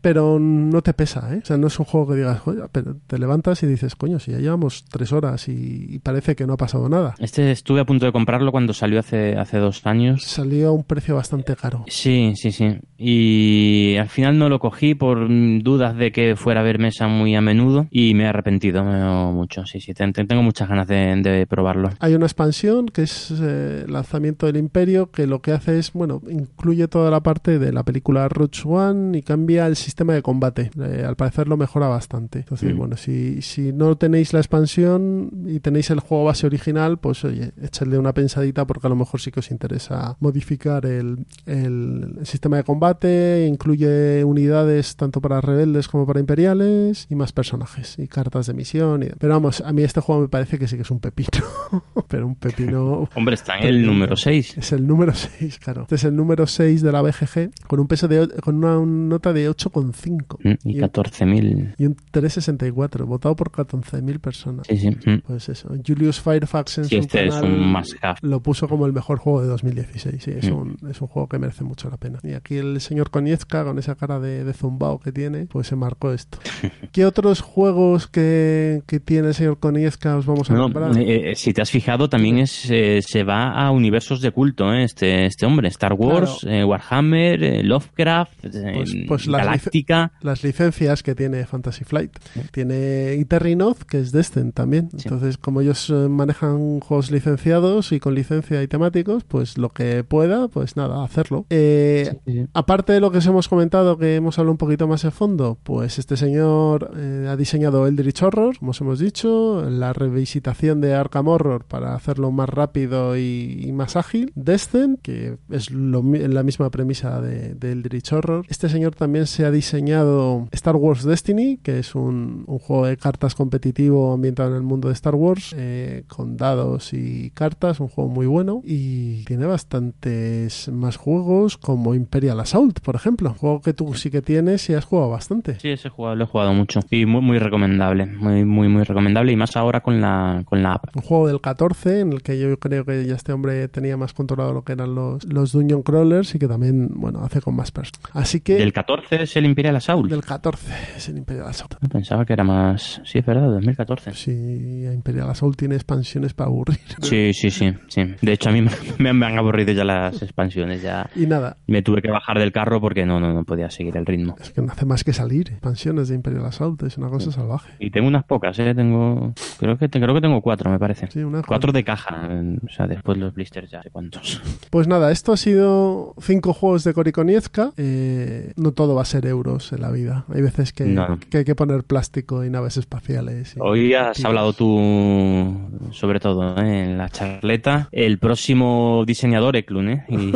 Pero no te pesa, ¿eh? O sea, no es un juego que digas, oye, pero te levantas y dices, coño, si ya llevamos tres horas y, y parece que no ha pasado nada. Este estuve a punto de comprarlo cuando salió hace, hace dos años. Salió a un precio bastante caro. Sí, sí, sí. Y al final no lo cogí por dudas de que fuera a ver mesa muy a menudo y me he arrepentido mucho. Sí, sí, te- te- tengo muchas ganas de, de probarlo. Hay una expansión que es eh, lanzamiento del Imperio que lo que hace es, bueno, incluye toda la parte de la película Rogue One y cambia el sistema de combate. Eh, al parecer lo mejora bastante. Entonces, Mm. bueno, si, si no tenéis la expansión y tenéis el juego base original, pues oye, echadle una pensadita porque a lo mejor sí que os interesa modificar el, el sistema de combate. Incluye unidades tanto para rebeldes como para imperiales y más personajes y cartas de misión. y- Pero vamos, a mí este juego me parece que sí que es un pepino. Pero un pepino Hombre, está en el número 6. es el número 6, claro. Este es el número 6 de la BGG con un peso de con una nota de 8,5 Y y, un- 14.000. y un 364, votado por 14.000 personas. Sí, sí. mm. Pues eso. Julius Firefax en Sí, su este es canal un must have. lo puso como el mejor juego de 2016. Sí, es, Mm. un, es un juego que merece mucho la pena. Y aquí el señor Konietzka, con esa cara de, de zumbao que tiene, pues se marcó esto. ¿Qué otros juegos que, que tiene el señor Konietzka os vamos a No, nombrar? eh, eh, si te has fijado, también es eh, se va a universos de culto, ¿eh? este, este hombre. Star Wars, eh, Warhammer, eh, Lovecraft, Pues- pues las Galáctica. las licencias que tiene Fantasy Flight. Tiene Eterinoth, que es Descent también. Sí. Entonces, como ellos eh, manejan juegos licenciados y con licencia y temáticos, pues lo que pueda, pues nada, hacerlo. Eh, Sí. Aparte de lo que os hemos comentado, que hemos hablado un poquito más a fondo, pues este señor eh, ha diseñado Eldritch Horror, como os hemos dicho, la revisitación de Arkham Horror para hacerlo más rápido y, y más ágil. Descent, que es lo la misma premisa de, de Eldritch Horror. Este señor también se ha diseñado Star Wars Destiny, que es un, un juego de cartas competitivo ambientado en el mundo de Star Wars, eh, con dados y cartas, un juego muy bueno. Y tiene bastantes más juegos como Imperial Assault, por ejemplo. Un juego que tú sí que tienes y has jugado bastante. Sí, ese juego lo he jugado mucho. Y muy, muy recomendable. Muy, muy, muy recomendable. Y más ahora con la, con la app. Un juego del 14 en el que yo creo que ya este hombre tenía más controlado lo que eran los, los Dungeon Crawlers y que también, bueno, hace con más personas. Así que... Del 14 es el Imperial Assault. Del 14 es el Imperial Assault. Pensaba que era más... Sí, es verdad, 2014. Sí, Imperial Assault tiene expansiones para aburrir. Sí, sí, sí, sí. De hecho, a mí me, me- han aburrido ya las expansiones. Ya Y nada, me tuve que bajar del carro porque no, no, no podía seguir el ritmo. es que no hace más que salir. Expansiones de Imperial Assault, es una cosa salvaje. Y tengo unas pocas, ¿eh? Tengo... Creo que, creo que tengo cuatro, me parece. Sí, una Cuatro de caja. O sea, después los blisters ya sé cuántos. Pues nada, esto ha sido cinco juegos de Korikoniezka. Eh, no todo va a ser euros en la vida. Hay veces que, No. que hay que poner plástico y naves espaciales. y- Hoy has hablado tú, sobre todo, ¿eh? en la charleta, el próximo diseñador Eklund, ¿eh? Y,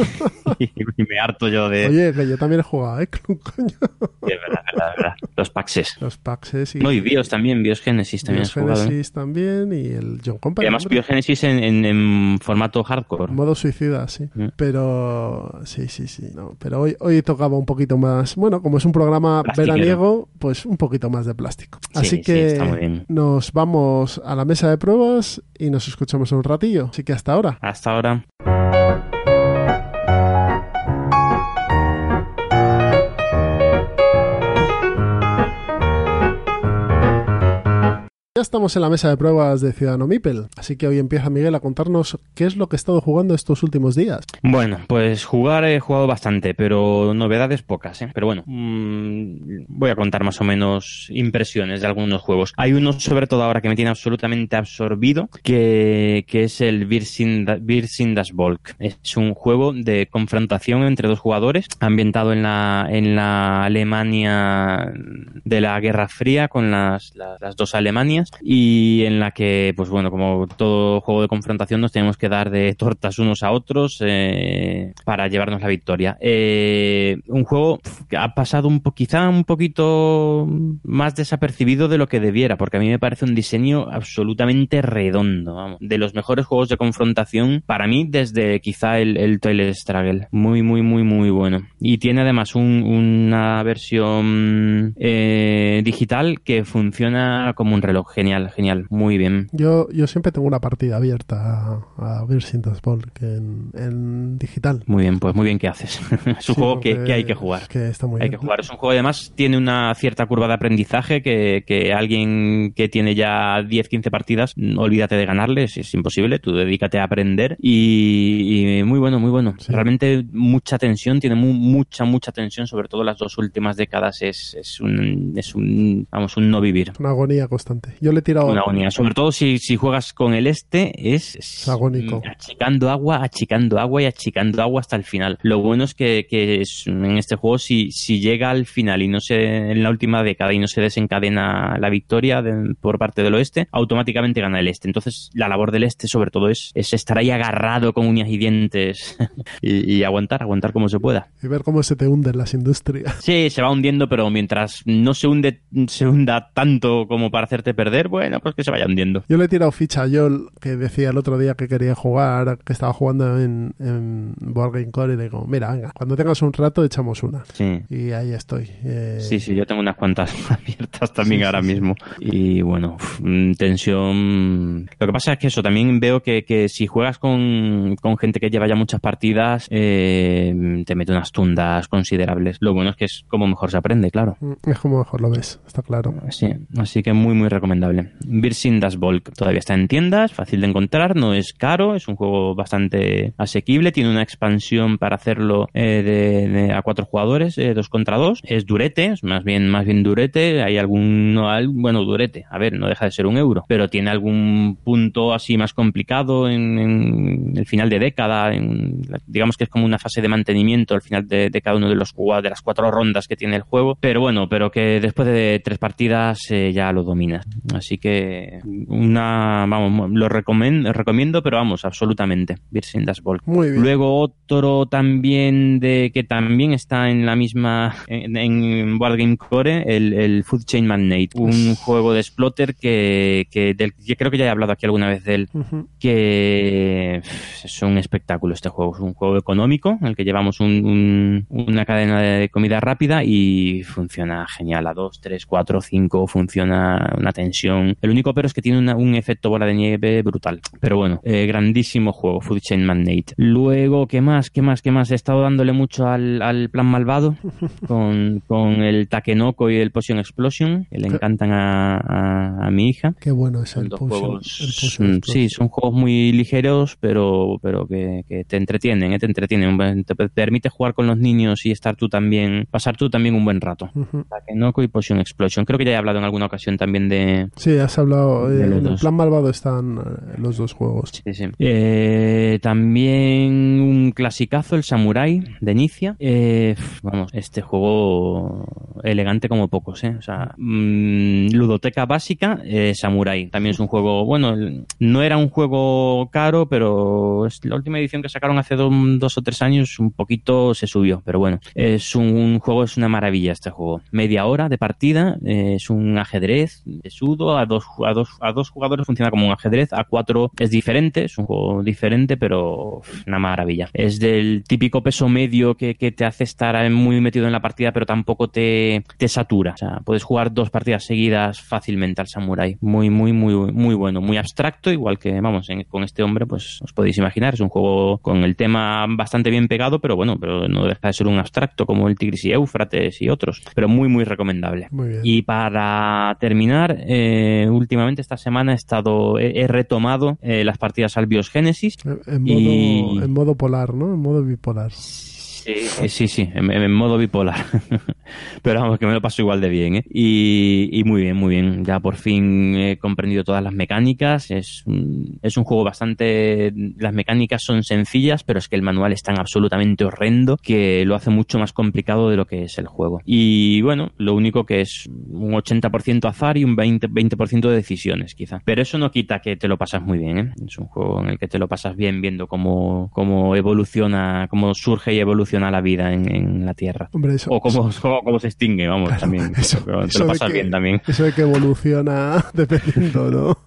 y me harto yo de... Oye, que yo también he jugado, ¿eh? Coño. de verdad, verdad, verdad. Los Paxes. Los Paxes y No, y Bios también, Bios Genesis también has Bios jugado, ¿eh? Genesis también y el John Y Company. además hombre. Bios Genesis en, en- en formato hardcore. Modo suicida, sí. Mm. Pero sí, sí, sí. No, pero hoy, hoy tocaba un poquito más. Bueno, como es un programa Plastiquero. veraniego, pues un poquito más de plástico. Sí, Así sí, que nos vamos a la mesa de pruebas y nos escuchamos en un ratillo. Así que hasta ahora. Hasta ahora. Estamos en la mesa de pruebas de Ciudadano Mipel, así que hoy empieza Miguel a contarnos qué es lo que ha estado jugando estos últimos días. Bueno, pues jugar he jugado bastante, pero novedades pocas, ¿eh? Pero bueno, mmm, voy a contar más o menos impresiones de algunos juegos. Hay uno sobre todo ahora que me tiene absolutamente absorbido, que, es el Virsindas Volk. Es un juego de confrontación entre dos jugadores, ambientado en la, en la Alemania de la Guerra Fría, con las dos Alemanias, y en la que, pues bueno, como todo juego de confrontación, nos tenemos que dar de tortas unos a otros eh, para llevarnos la victoria. Eh, un juego que ha pasado un quizá un poquito más desapercibido de lo que debiera, porque a mí me parece un diseño absolutamente redondo, vamos, de los mejores juegos de confrontación para mí desde quizá el, el Toilet Struggle. Muy, muy, muy, muy bueno. Y tiene además un, una versión eh, digital que funciona como un reloj. Genial, genial, muy bien. Yo, yo siempre tengo una partida abierta a, a Virsindas Volk en, en, digital. Muy bien, pues muy bien que haces. es un sí, juego que, que, hay que jugar. Es que está muy hay bien. que jugar. Es un juego además tiene una cierta curva de aprendizaje que, que alguien que tiene ya 10, 15 partidas, olvídate de ganarle, es, es imposible, tú dedícate a aprender y, y muy bueno, muy bueno. Sí. Realmente mucha tensión, tiene muy, mucha, mucha tensión, sobre todo las dos últimas décadas es, es, un, es un, vamos, un no vivir. Una agonía constante. Yo le tirado... Una agonía, sobre todo si, si juegas con el este, es, es agónico. Achicando agua, achicando agua y achicando agua hasta el final. Lo bueno es que, que es, en este juego, si, si llega al final y no se, en la última década y no se desencadena la victoria de, por parte del oeste, automáticamente gana el este. Entonces, la labor del este, sobre todo, es, es estar ahí agarrado con uñas y dientes y, y, aguantar, aguantar como se pueda. Y ver cómo se te hunden las industrias. Sí, se va hundiendo, pero mientras no se hunde, se hunda tanto como para hacerte perder, bueno, pues que se vaya hundiendo. Yo le he tirado ficha a Joel, que decía el otro día que quería jugar, que estaba jugando en, en Board Game Core, y le digo, mira, venga, cuando tengas un rato echamos una. Sí. Y ahí estoy. Eh... Sí, sí, yo tengo unas cuantas abiertas también sí, ahora sí, mismo. Y bueno, tensión. Lo que pasa es que eso, también veo que, que si juegas con, con, gente que lleva ya muchas partidas, eh, te mete unas tundas considerables. Lo bueno es que es como mejor se aprende, claro. Es como mejor lo ves, está claro. Sí, así que muy, muy recomendable. Virsin Das Volk todavía está en tiendas, fácil de encontrar, no es caro, es un juego bastante asequible, tiene una expansión para hacerlo eh, de, a cuatro jugadores, eh, dos contra dos. Es durete, es más bien, más bien durete, hay algún, no, bueno, durete, a ver, no deja de ser un euro, pero tiene algún punto así más complicado en, el final de década, digamos que es como una fase de mantenimiento al final de, de cada uno de los de las cuatro rondas que tiene el juego, pero bueno, pero que después de tres partidas eh, ya lo dominas. Así que una, vamos, lo recomiendo, recomiendo pero vamos, absolutamente, Virsin Das Volk. Muy bien. Luego otro también de que también está en la misma, en, en Board Game Core, el, el Food Chain Magnate, un juego de exploter que, que, del, yo creo que ya he hablado aquí alguna vez de él, uh -huh. que es un espectáculo este juego, es un juego económico en el que llevamos un, un, una cadena de comida rápida y funciona genial, a 2, 3, 4, 5, funciona una tensión. El único pero es que tiene una, un efecto bola de nieve brutal, pero bueno, eh, grandísimo juego, Food Chain Magnate. Luego, ¿qué más? ¿Qué más? ¿Qué más? He estado dándole mucho al, al plan malvado con, con el Takenoko y el Potion Explosion, que le encantan a, a, a mi hija. Qué bueno es el, potion, juegos, el Potion Sí, son juegos muy ligeros, pero, pero que, que te entretienen, ¿eh? te entretienen. Te permite jugar con los niños y estar tú también, pasar tú también un buen rato. Uh -huh. Takenoko y Potion Explosion. Creo que ya he hablado en alguna ocasión también de. Sí, has hablado. Eh, en el plan malvado están eh, los dos juegos. Sí, sí. Eh, también un clasicazo, el Samurai de Nicia. Eh, vamos, este juego elegante como pocos, ¿eh? O sea, mmm, ludoteca básica, eh, Samurai. También es un juego, bueno, no era un juego caro, pero es la última edición que sacaron hace do, dos o tres años un poquito se subió, pero bueno, es un, un juego, es una maravilla este juego. Media hora de partida, eh, es un ajedrez de sudo, a dos, a, dos, a dos jugadores funciona como un ajedrez, a cuatro es diferente, es un juego diferente, pero una maravilla. Es del típico peso medio que, que te hace estar muy metido en la partida, pero tampoco te, te satura. O sea, puedes jugar dos partidas seguidas fácilmente al Samurai. Muy, muy, muy, muy bueno. Muy abstracto, igual que, vamos, con este hombre, pues os podéis imaginar. Es un juego con el tema bastante bien pegado, pero bueno, pero no deja de ser un abstracto como el Tigris y Éufrates y otros. Pero muy, muy recomendable. Y para terminar, eh, últimamente esta semana he estado, he, retomado eh, las partidas al Bios Genesis. en modo polar, ¿no? En modo bipolar. Sí, sí, sí, en, modo bipolar. Pero vamos, que me lo paso igual de bien, ¿eh? Y, muy bien, muy bien. Ya por fin he comprendido todas las mecánicas. Es, un juego bastante... Las mecánicas son sencillas, pero es que el manual es tan absolutamente horrendo que lo hace mucho más complicado de lo que es el juego. Y bueno, lo único que es un 80% azar y un 20%, 20 de decisiones, quizá. Pero eso no quita que te lo pasas muy bien, ¿eh? Es un juego en el que te lo pasas bien viendo cómo evoluciona, cómo surge y evoluciona a la vida en, la Tierra. o cómo, se extingue, vamos, también. Eso, te lo pasas bien también. Eso de que evoluciona dependiendo, ¿no?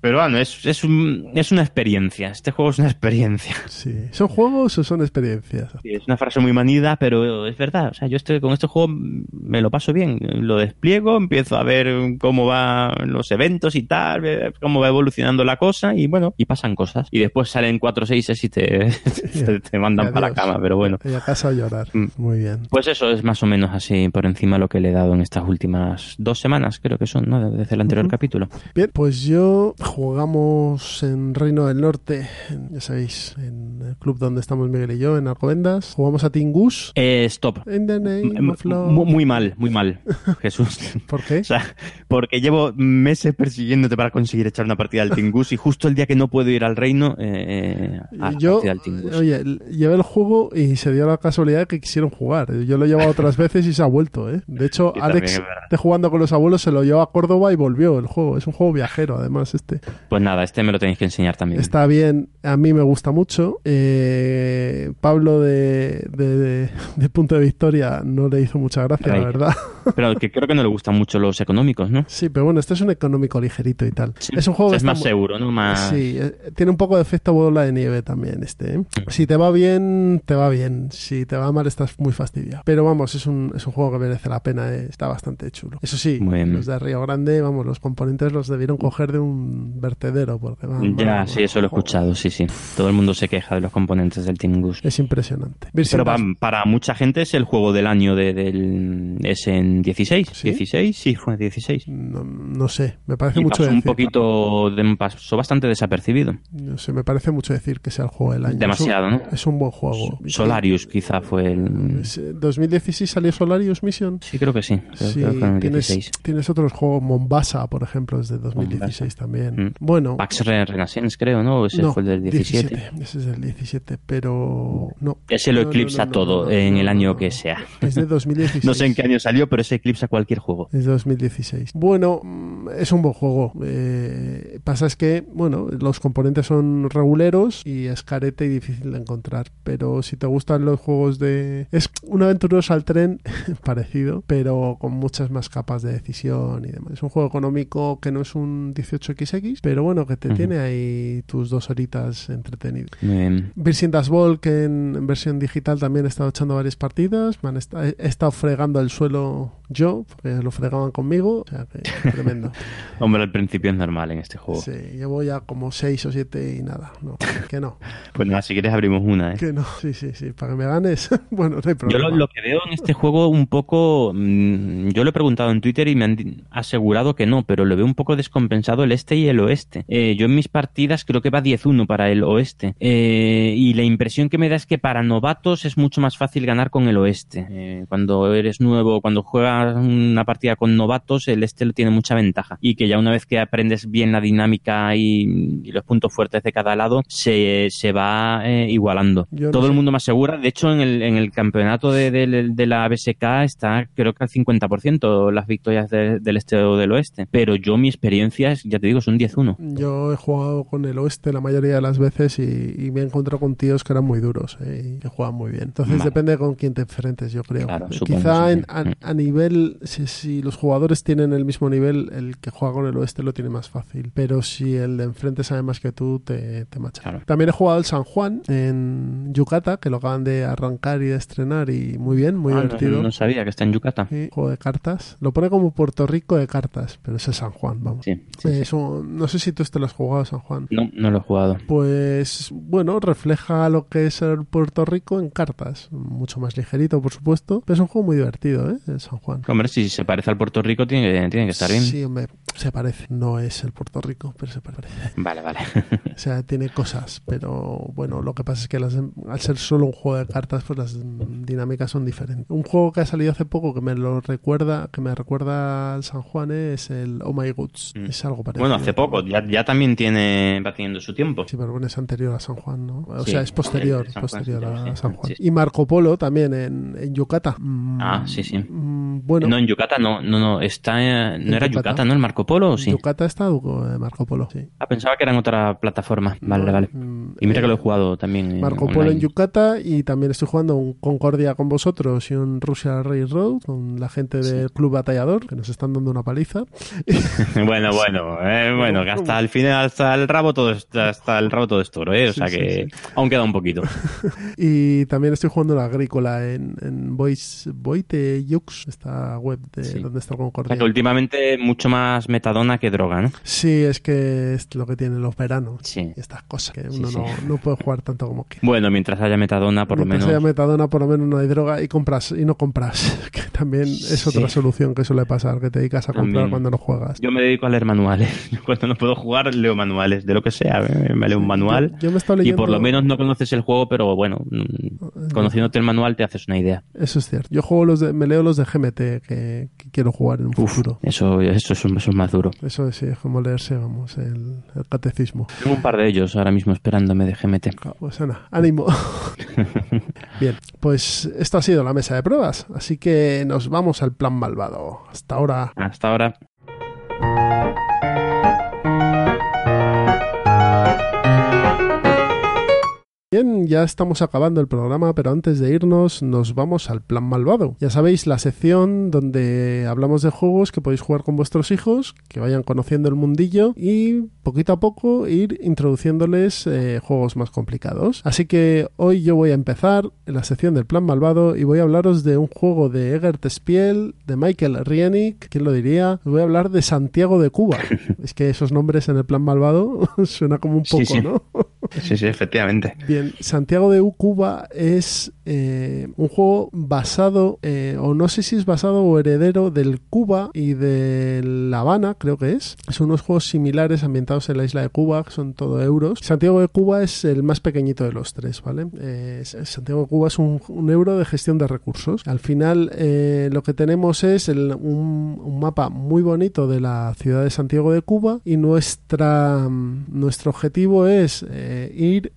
Pero bueno, es, es, un, es una experiencia. Este juego es una experiencia. Sí. ¿Son juegos o son experiencias? es una frase muy manida, pero es verdad. O sea, yo estoy, con este juego me lo paso bien. Lo despliego, empiezo a ver cómo van los eventos y tal, cómo va evolucionando la cosa y bueno, y pasan cosas. Y después salen cuatro seis y te, te, mandan para la cama, pero bueno. Y a casa a llorar. Mm. Muy bien. Pues eso es más o menos así por encima lo que le he dado en estas últimas dos semanas, creo que son, ¿no? Desde el anterior capítulo. Bien, pues yo jugamos en Reino del Norte, ya sabéis, en el club donde estamos Miguel y yo, en Alcobendas. Jugamos a Tingus. Eh, stop. Muy mal, muy mal, Jesús. ¿Por qué? O sea, porque llevo meses persiguiéndote para conseguir echar una partida al Tingus y justo el día que no puedo ir al Reino, eh, a yo, al Tingus. Oye, llevé el juego y se dio la casualidad que quisieron jugar. Yo lo he llevado otras veces y se ha vuelto, ¿eh? De hecho, Alex, jugando con los abuelos, se lo llevó a Córdoba y volvió el juego. Es un juego viajero, además, este. Pues nada, este me lo tenéis que enseñar también. Está bien, a mí me gusta mucho. Eh, Pablo de, de, Punto de Victoria no le hizo mucha gracia, la verdad. Pero que creo que no le gustan mucho los económicos, ¿no? Sí, pero bueno, este es un económico ligerito y tal. es un juego es más seguro, ¿no? Más... Sí, eh, tiene un poco de efecto bola de nieve también este. ¿eh? Si te va bien, te va bien. Si te va mal, estás muy fastidiado. Pero vamos, es un, es un juego que merece la pena, está bastante chulo. Eso sí, los de Río Grande, vamos, los componentes los debieron coger de un vertedero porque ya, sí, eso lo he escuchado, sí, sí. Todo el mundo se queja de los componentes del Team Goose. Es impresionante. Pero para, mucha gente es el juego del año de, del... es en 16. ¿Sí? 16, sí, fue 16. No, sé, me parece mucho un poquito, de, pasó bastante desapercibido. No sé, me parece mucho decir que sea el juego del año. Demasiado, ¿no? Es un buen juego. Solarius quizá fue el... ¿2016 salió Solarius Mission? Sí, creo que sí. sí tienes, otros juegos, Mombasa, por ejemplo, es de 2016 también. Mm. Bueno. Pax Renaissance, creo, ¿no? Ese fue el del 17. Ese es el 17, pero no. Ese lo eclipsa todo en el año que sea. Es de 2016. no sé en qué año salió, pero ese eclipsa cualquier juego. Es de 2016. Bueno, mm, es un buen juego. Eh, pasa es que, bueno, los componentes son reguleros y es carete y difícil de encontrar. Pero si te gustan los juegos de... Es un aventuroso al tren parecido, pero con muchas más capas de decisión y demás. Es un juego económico que no es un 18XX, pero bueno, que te tiene ahí tus dos horitas entretenido. Virgin Das Ball, que en, versión digital también he estado echando varias partidas. he, estado fregando el suelo yo, porque lo fregaban conmigo. O sea, que tremendo. Hombre, al principio es normal en este juego. Sí, llevo ya como 6 o 7 y nada. No, que no. pues nada, si quieres abrimos una, ¿eh? Que no, sí, sí, sí. Para que me ganes, bueno, no hay problema. Yo lo, que veo en este juego un poco... Mm, yo lo he preguntado en Twitter y me han asegurado que no, pero lo veo un poco descompensado el este y el oeste. Eh, yo en mis partidas creo que va 10-1 para el oeste. Eh, y la impresión que me da es que para novatos es mucho más fácil ganar con el oeste. Eh, cuando eres nuevo, cuando juegas una partida con novatos, el este tiene mucha ventaja. Y que ya una vez que aprendes bien la dinámica y, los puntos fuertes de cada lado, se, se va igualando. Todo el mundo más segura. De hecho, en el, en el campeonato de, de, la BSK está creo que al 50% las victorias del este o del oeste. Pero yo mi experiencia, ya te digo, es un 10-1. Yo he jugado con el oeste la mayoría de las veces y, me he encontrado con tíos que eran muy duros ¿eh? y que juegan muy bien. Entonces depende con quién te enfrentes, yo creo. Claro, Quizá a, nivel, si, los jugadores tienen el mismo nivel, el que juega con el oeste lo tiene más fácil. Pero si el de enfrente sabe más que tú, te, te macha. También he jugado el San Juan en Yucata, que lo acaban de arrancar y de estrenar y muy bien, muy ah, divertido. No, sabía que está en Yucata. Sí, juego de cartas. Lo pone como Puerto Rico de cartas, pero es el San Juan, vamos. Sí, no sé si tú te lo has jugado, San Juan. No, no lo he jugado. Pues bueno, refleja lo que es el Puerto Rico en cartas. Mucho más ligerito, por supuesto, pero es un juego muy divertido, ¿eh? El San Juan. Hombre, si se parece al Puerto Rico, tiene que, tiene que estar bien. Sí, hombre, se parece. No es el Puerto Rico, pero se parece. Vale, vale. o sea, tiene cosas, pero bueno, lo que pasa es que al ser solo un juego de cartas, pues las dinámicas son diferentes. Un juego que ha salido hace poco que me lo recuerda, que me recuerda al San Juan es el Oh My Goods. Mm. Es algo parecido. Bueno, hace poco, ya, ya también tiene, va teniendo su tiempo. Sí, pero bueno, es anterior a San Juan, ¿no? O sea, es posterior, posterior a San Juan. Y Marco Polo también en, en Yucatán. ah, sí, sí. Mm, bueno. No, en Yucatán no, no, no, está, no era Yucatán, ¿no? El Marco Polo, sí. Yucatán está eh, Marco Polo, sí. Ah, pensaba que era en otra plataforma. Vale, vale. Mm, y mira que lo he eh, jugado también. Marco Polo en Yucatán y también estoy jugando un Concordia con vosotros y un Russia Railroad con la gente del Club Batallador que nos están dando una paliza. bueno, bueno, eh, bueno, que hasta el final, hasta el rabo todo, hasta el rabo todo es toro, ¿eh? O sea que aún queda un poquito. y también estoy jugando la agrícola en, en Voice, Voite Jux, esta web de donde está Concordia. últimamente mucho más metadona que droga, ¿no? Sí, es que es lo que tienen los veranos. Sí. Estas cosas que uno no, no, puede jugar tanto como que. Bueno, mientras haya metadona, por lo menos. Mientras haya metadona, por lo menos no hay droga y compras y no compras. Que también es otra solución que suele pasar, que te dedicas a comprar cuando no juegas. Yo me dedico a leer manuales. Cuando no puedo jugar, leo manuales. De lo que sea, me leo un manual. Yo, me leyendo... Y por lo menos no conoces el juego, pero bueno, mm, conociéndote el manual te haces una idea. Eso es cierto. Yo juego los de, me leo los de GMT que, quiero jugar en un futuro. Eso, eso, es, eso más duro. Eso sí, es como leerse, vamos, el, catecismo. Tengo un par de ellos ahora mismo esperándome de GMT. Pues Ana, ánimo. Bien, pues esto ha sido la mesa de pruebas, así que nos vamos al plan malvado. Hasta ahora. Hasta ahora. Bien, ya estamos acabando el programa, pero antes de irnos nos vamos al plan malvado. Ya sabéis, la sección donde hablamos de juegos que podéis jugar con vuestros hijos, que vayan conociendo el mundillo y poquito a poco ir introduciéndoles eh, juegos más complicados. Así que hoy yo voy a empezar en la sección del plan malvado y voy a hablaros de un juego de Egert Spiel, de Michael Rienick, ¿quién lo diría? Os voy a hablar de Santiago de Cuba. es que esos nombres en el plan malvado suena como un poco, ¿no? sí, sí, efectivamente. Bien, Santiago de Cuba es eh, un juego basado, eh, o no sé si es basado o heredero del Cuba y de La Habana, creo que es. Son unos juegos similares ambientados en la isla de Cuba, que son todo euros. Santiago de Cuba es el más pequeñito de los tres, ¿vale? Eh, Santiago de Cuba es un, euro de gestión de recursos. Al final lo que tenemos es un, mapa muy bonito de la ciudad de Santiago de Cuba y nuestra, nuestro objetivo es ir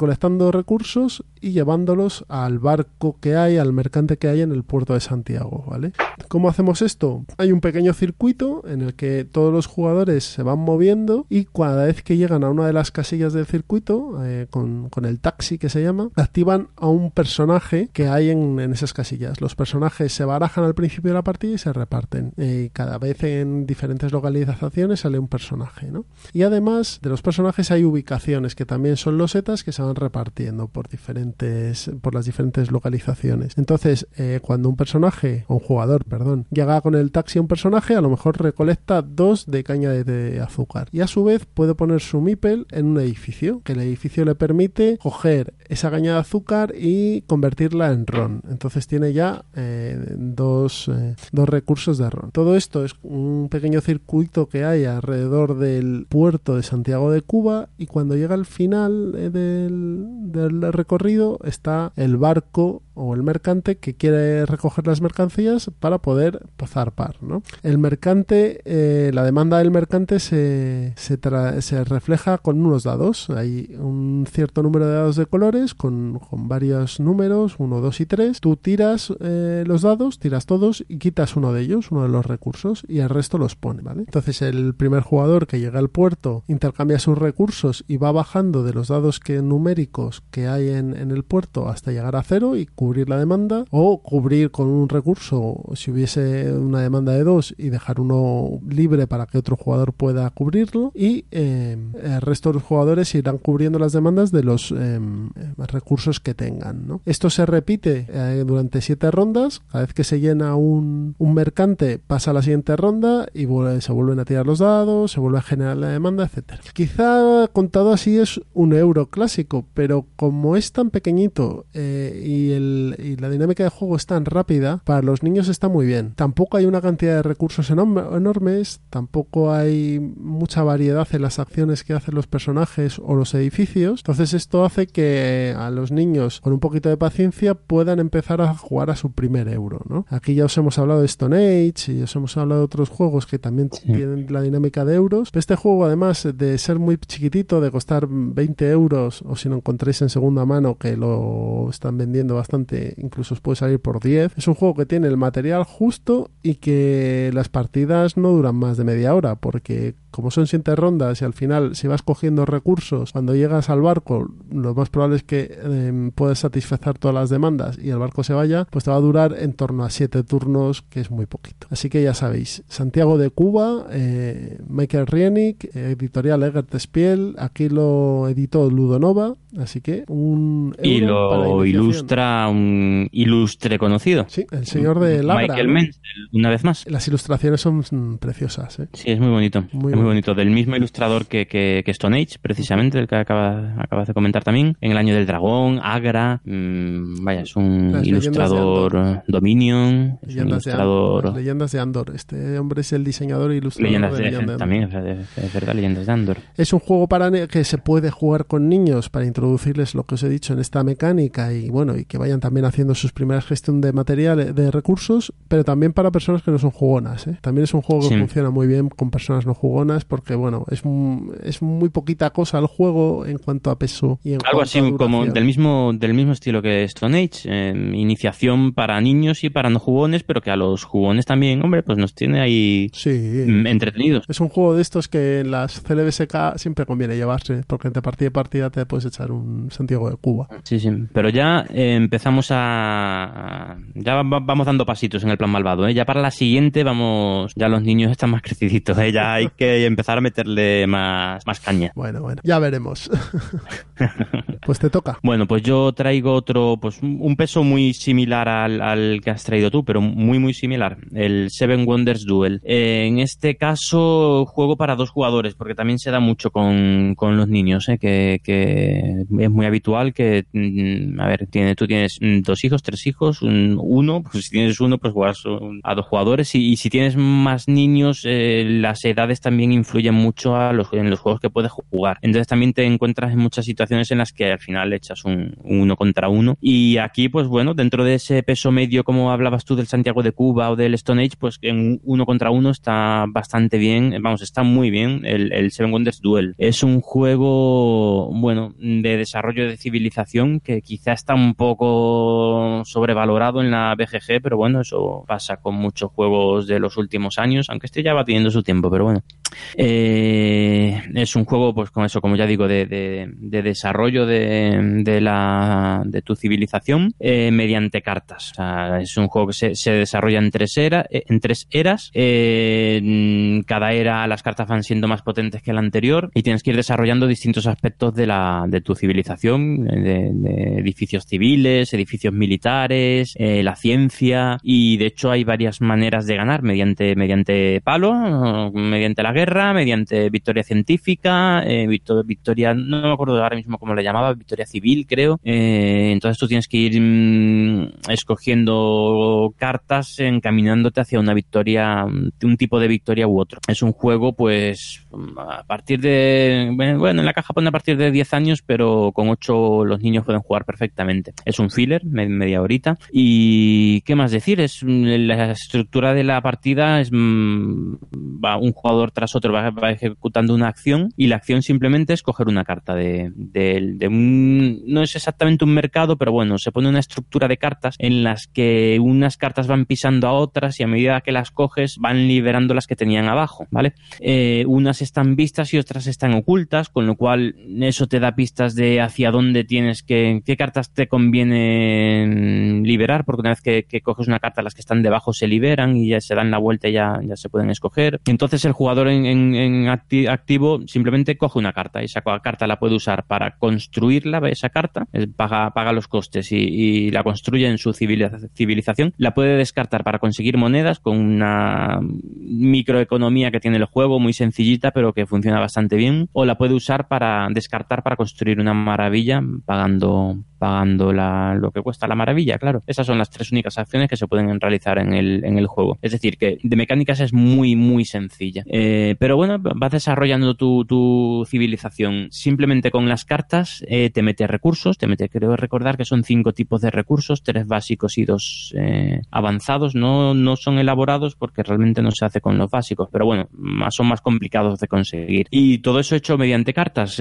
recolectando recursos y llevándolos al barco que hay, al mercante que hay en el puerto de Santiago, ¿vale? ¿Cómo hacemos esto? Hay un pequeño circuito en el que todos los jugadores se van moviendo y cada vez que llegan a una de las casillas del circuito, eh, con, el taxi que se llama, activan a un personaje que hay en, esas casillas. Los personajes se barajan al principio de la partida y se reparten. Eh, cada vez en diferentes localizaciones sale un personaje, ¿no? Y además de los personajes hay ubicaciones que también son los setas que se van repartiendo por diferentes por las diferentes localizaciones. Entonces, eh, cuando un personaje, o un jugador, perdón, llega con el taxi a un personaje, a lo mejor recolecta dos de caña de, azúcar. Y a su vez puede poner su mipel en un edificio, que el edificio le permite coger esa caña de azúcar y convertirla en ron. Entonces tiene ya eh, dos, eh, dos recursos de ron. Todo esto es un pequeño circuito que hay alrededor del puerto de Santiago de Cuba y cuando llega al final del recorrido está el barco o el mercante que quiere recoger las mercancías para poder zarpar. ¿no? El mercante, eh, la demanda del mercante se, se, se, refleja con unos dados. Hay un cierto número de dados de colores con, con varios números, 1, 2 y 3. Tú tiras eh, los dados, tiras todos y quitas uno de ellos, uno de los recursos, y el resto los pone. ¿vale? Entonces el primer jugador que llega al puerto intercambia sus recursos y va bajando de los dados que, numéricos que hay en, en el puerto hasta llegar a cero y la demanda o cubrir con un recurso si hubiese una demanda de dos y dejar uno libre para que otro jugador pueda cubrirlo y eh, el resto de los jugadores irán cubriendo las demandas de los eh, recursos que tengan. ¿no? Esto se repite eh, durante siete rondas. Cada vez que se llena un, un mercante pasa a la siguiente ronda y se vuelven a tirar los dados, se vuelve a generar la demanda, etcétera. Quizá contado así es un euro clásico, pero como es tan pequeñito eh, y, el, y la dinámica de juego es tan rápida, para los niños está muy bien. Tampoco hay una cantidad de recursos enormes, tampoco hay mucha variedad en las acciones que hacen los personajes o los edificios. Entonces esto hace que a los niños con un poquito de paciencia puedan empezar a jugar a su primer euro. ¿no? Aquí ya os hemos hablado de Stone Age y os hemos hablado de otros juegos que también tienen la dinámica de euros. Este juego, además de ser muy chiquitito, de costar 20 euros, o si no encontréis en segunda mano que lo están vendiendo bastante, incluso os puede salir por 10, es un juego que tiene el material justo y que las partidas no duran más de media hora, porque como son siete rondas y al final si vas cogiendo recursos, cuando llegas al barco, lo más probable es que eh, puedes satisfacer todas las demandas y el barco se vaya, pues te va a durar en torno a siete turnos, que es muy poquito. Así que ya sabéis, Santiago de Cuba, eh, Michael Rienick, editorial Egert Spiel, aquí lo editó Ludonova, así que un... y lo ilustra un ilustre conocido. Sí, el señor de Labra. Michael Menzel, una vez más. Las ilustraciones son preciosas. ¿eh? Sí, es muy bonito. Muy muy bonito, del mismo ilustrador que, que, Stone Age, precisamente, el que acaba, acabas de comentar también, en el año del dragón, Agra, mmm, vaya, es un ilustrador Dominion, leyendas un ilustrador... De leyendas de Andor, este hombre es el diseñador e ilustrador leyendas de, de, Leyendas de También, es verdad, Leyendas de Andor. Es un juego para que se puede jugar con niños para introducirles lo que os he dicho en esta mecánica y bueno, y que vayan también haciendo sus primeras gestión de material, de recursos, pero también para personas que no son jugonas. ¿eh? También es un juego que Sí. funciona muy bien con personas no jugonas porque bueno, es, es muy poquita cosa el juego en cuanto a peso y en Algo así como del mismo, del mismo estilo que Stone Age, eh, iniciación para niños y para no jugones, pero que a los jugones también, hombre, pues nos tiene ahí Sí. entretenidos. Es un juego de estos que en las CLBSK siempre conviene llevarse, porque entre partida y partida te puedes echar un Santiago de Cuba. Sí, sí, pero ya eh, empezamos a... Ya va- vamos dando pasitos en el plan malvado, ¿eh? Ya para la siguiente vamos... Ya los niños están más creciditos, ¿eh? Ya hay que empezar a meterle más, más caña. Bueno, bueno, ya veremos. pues te toca. Bueno, pues yo traigo otro, pues un peso muy similar al, al que has traído tú, pero muy, muy similar. El Seven Wonders Duel. Eh, en este caso, juego para dos jugadores, porque también se da mucho con, con los niños, ¿eh? que, que es muy habitual que, mm, a ver, tiene, tú tienes mm, dos hijos, tres hijos, un- uno, pues si tienes uno, pues juegas un- a dos jugadores, y, y si tienes más niños, eh, las edades también influyen mucho a los, en los juegos que puedes jugar. Entonces también te encuentras en muchas situaciones en las que al final echas un, un uno contra uno. Y aquí, pues bueno, dentro de ese peso medio, como hablabas tú del Santiago de Cuba o del Stone Age, pues en un uno contra uno está bastante bien, vamos, está muy bien el, el Seven Wonders Duel. Es un juego, bueno, de desarrollo de civilización que quizá está un poco sobrevalorado en la BGG, pero bueno, eso pasa con muchos juegos de los últimos años, aunque este ya va teniendo su tiempo, pero bueno. Eh, es un juego, pues con eso, como ya digo, de, de- de desarrollo de, de la, de tu civilización eh, mediante cartas. O sea, es un juego que se, se desarrolla en tres, era- eh, en tres eras. Mm, cada era las cartas van siendo más potentes que la anterior y tienes que ir desarrollando distintos aspectos de, la, de tu civilización, edificios civiles, edificios militares, la ciencia y de hecho hay varias maneras de ganar mediante, mediante palo, mediante la guerra guerra mediante victoria científica, eh, victoria, no me acuerdo ahora mismo cómo le llamaba, victoria civil, creo. Eh, entonces tú tienes que ir mm, escogiendo cartas, encaminándote hacia una victoria, un tipo de victoria u otro. Es un juego, pues, a partir de, bueno, en la caja pone a partir de 10 años, pero con 8 los niños pueden jugar perfectamente. Es un filler, media horita. Y, ¿qué más decir? Es la estructura de la partida es mm, va un jugador tras otro va, ejecutando una acción y la acción simplemente es coger una carta de, un no es exactamente un mercado pero bueno se pone una estructura de cartas en las que unas cartas van pisando a otras y a medida que las coges van liberando las que tenían abajo vale eh, unas están vistas y otras están ocultas con lo cual eso te da pistas de hacia dónde tienes que qué cartas te conviene liberar porque una vez que, que coges una carta las que están debajo se liberan y ya se dan la vuelta y ya, ya se pueden escoger. Entonces el jugador en, activo simplemente coge una carta y esa carta la puede usar para construirla, esa carta, paga, paga los costes y, la construye en su civilización. La puede descartar para conseguir monedas con una microeconomía que tiene el juego, muy sencillita, pero que funciona bastante bien. O la puede usar para descartar para construir una maravilla pagando, pagando la, lo que cuesta la maravilla, claro. Esas son las tres únicas acciones que se pueden realizar en el, en el juego. Es decir, que de mecánicas es muy, muy sencilla. Eh, pero bueno, vas desarrollando tu, tu civilización. Simplemente con las cartas eh, te mete recursos, te mete, creo recordar que son cinco tipos de recursos, tres básicos y dos eh, avanzados. No, no son elaborados porque realmente no se hace con los básicos, pero bueno, son más complicados de conseguir. Y todo eso hecho mediante cartas.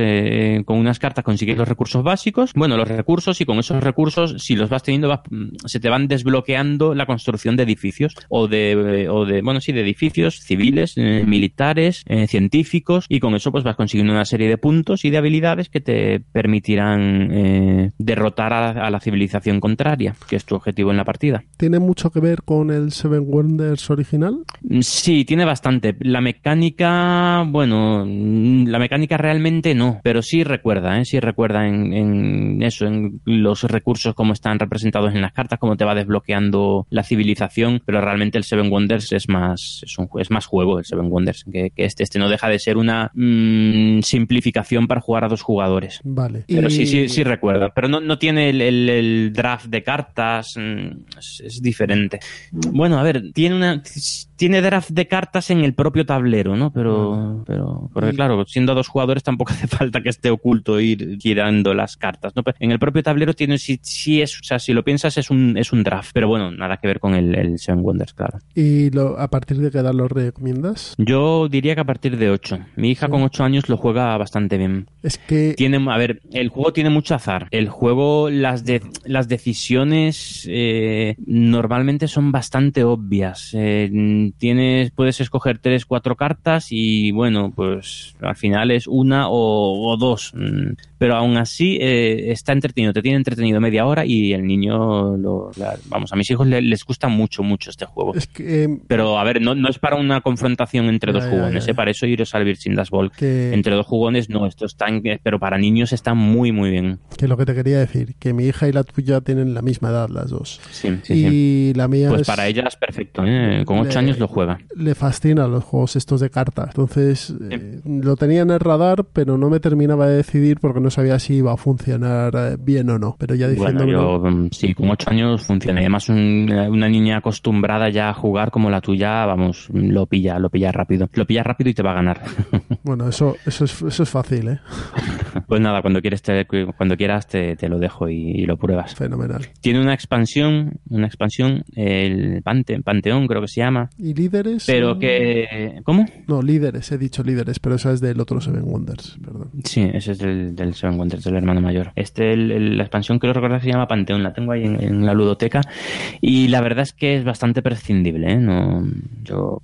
con unas cartas consigues los recursos básicos, bueno, los recursos y con esos recursos, si los vas teniendo, se te van desbloqueando la construcción de edificios o de, o de bueno, sí, de edificios civiles, eh, militares, eh, científicos y con eso pues vas consiguiendo una serie de puntos y de habilidades que te permitirán eh, derrotar a, la civilización contraria, que es tu objetivo en la partida. ¿Tiene mucho que ver con el Seven Wonders original? Mm, sí, tiene bastante. La mecánica, bueno, mm, la mecánica realmente no, pero sí recuerda, ¿eh? sí recuerda en, en eso, en los recursos como están representados en las cartas, cómo te va desbloqueando la civilización, pero realmente el Seven Wonders es más, es, un, es más juego, el Seven Wonders, que, este. Este no deja de ser una mm, simplificación para jugar a dos jugadores. Vale. Pero sí, sí, sí recuerda. Pero no, no tiene el, draft de cartas, mm, es, diferente. Bueno, a ver, tiene una tiene draft de cartas en el propio tablero, ¿no? Pero, pero porque claro, siendo dos jugadores tampoco hace falta que esté oculto ir girando las cartas, ¿no? en el propio tablero tiene, si, si es, o sea, si lo piensas es un, es un draft, pero bueno, nada que ver con el, el Seven Wonders, claro. ¿Y lo, a partir de qué edad lo recomiendas? Yo diría que a partir de 8. Mi hija con 8 años lo juega bastante bien. Es que... Tiene, a ver, el juego tiene mucho azar. El juego, las, de, las decisiones eh, normalmente son bastante obvias. Eh, tienes, puedes escoger tres, cuatro cartas y bueno, pues al final es una o, dos. Mm, pero aún así eh, está entretenido, te tiene entretenido media hora y el niño, lo, vamos, a mis hijos les, gusta mucho, mucho este juego. Em, pero a ver, no, no es para una confrontación entre dos jugones, ¿eh? para eso iros al Virgin Das Ball. Entre dos jugones no, esto está, pero para niños está muy, muy bien. Que lo que te quería decir, que mi hija y la tuya tienen la misma edad las dos. Sí, sí, y la mía Pues para ellas perfecto, ¿eh? con ocho años lo juega. Le fascinan los juegos estos de cartas. Entonces, eh, lo tenía en el radar, pero no me terminaba de decidir porque no sabía si iba a funcionar eh, bien o no. Pero ya diciendo. Bueno, yo, mm, sí, con ocho años funciona. Y además, una niña acostumbrada ya a jugar como la tuya, vamos, lo pilla, lo pilla rápido. Lo pilla rápido y te va a ganar. Bueno, eso, eso, es, eso es fácil, ¿eh? Pues nada, cuando, quieres te, cuando quieras te, te lo dejo y, lo pruebas. Fenomenal. Tiene una expansión, una expansión, el Panteón creo que se llama. ¿Y líderes? Pero que... ¿Cómo? No, líderes, he dicho líderes, pero esa es del otro Seven Wonders, perdón. Sí, ese es del, del Seven Wonders, del hermano mayor. Este, la expansión creo recordar se llama Panteón, la tengo ahí en, la ludoteca y la verdad es que es bastante prescindible, ¿eh? No, yo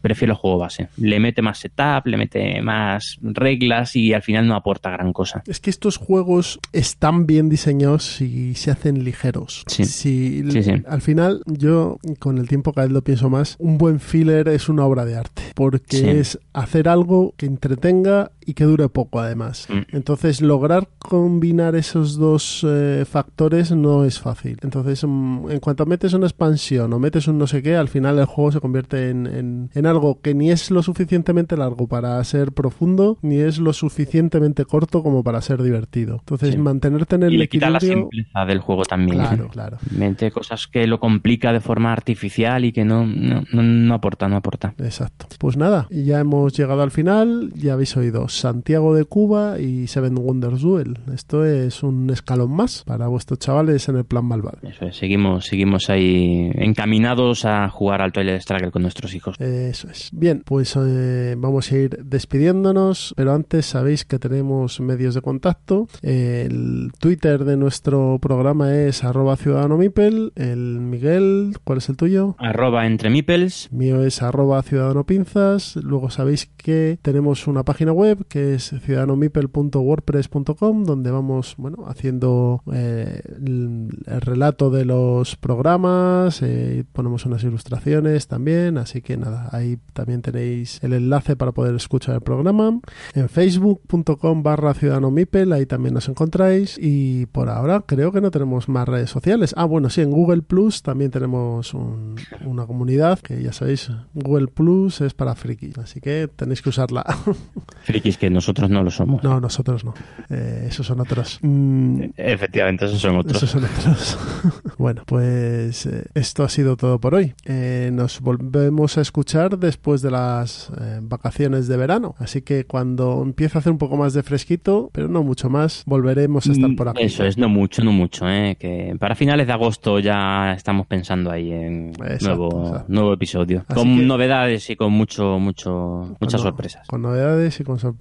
prefiero el juego base. Le mete más setup, le mete más reglas y al final no aporta gran cosa. Es que estos juegos están bien diseñados y se hacen ligeros. Sí. Si Al final, yo con el tiempo cada vez lo pienso más, un buen filler es una obra de arte, porque es hacer algo que entretenga y que dure poco además. Mm. Entonces lograr combinar esos dos eh, factores no es fácil. Entonces mm, en cuanto metes una expansión o metes un no sé qué, al final el juego se convierte en, en- en algo que ni es lo suficientemente largo para ser profundo, ni es lo suficientemente corto como para ser divertido. Entonces Sí. mantenerte en el Y le quita la equilibrio... simpleza del juego también. Claro, claro. Mete cosas que lo complica de forma artificial y que no, no, no, no aporta, no aporta. Exacto. Pues nada, ya hemos llegado al final. Ya habéis oído Santiago de Cuba y Seven Wonders Duel. Esto es un escalón más para vuestros chavales en el plan malvado. Eso es, seguimos, seguimos ahí encaminados a jugar al Twilight Struggle con nuestros hijos. Eso es. Bien, pues eh, vamos a ir despidiéndonos, pero antes sabéis que tenemos medios de contacto. El Twitter de nuestro programa es arroba ciudadano mipel. El Miguel, ¿cuál es el tuyo? Arroba entre Mipels. mío es arroba ciudadano pinzas. Luego sabéis que tenemos una página web que es ciudadanomipel.wordpress.com donde vamos bueno haciendo eh, el, el relato de los programas, eh, ponemos unas ilustraciones también, así que nada, ahí también tenéis el enlace para poder escuchar el programa. En facebook.com barra ciudadano mipel, ahí también nos encontráis y por ahora creo que no tenemos más redes sociales. Ah, bueno, sí, en Google Plus también tenemos un- una comunidad que ya sabéis, Google Plus es para frikis, así que tenéis que usarla. Frikis que nosotros no lo somos. no, nosotros no, Eh, esos son otros. Mm, Efectivamente, esos son otros. esos son otros. bueno, pues eh, esto ha sido todo por hoy. Eh, nos volvemos a escuchar después de las eh, vacaciones de verano. Así que cuando empiece a hacer un poco más de fresquito, pero no mucho más, volveremos a estar por aquí. Mm, Eso es, no mucho, no mucho, ¿eh? que para finales de agosto ya estamos pensando ahí en Exacto, nuevo, exacto. nuevo episodio, Así con que- novedades y con mucho, mucho, muchas Con- sorpresas. Con novedades y con sorpresas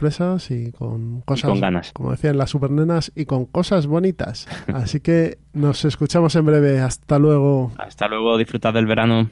y con cosas. con ganas. Como decían las supernenas, y con cosas bonitas. Así que nos escuchamos en breve. Hasta luego. Hasta luego, disfrutad del verano.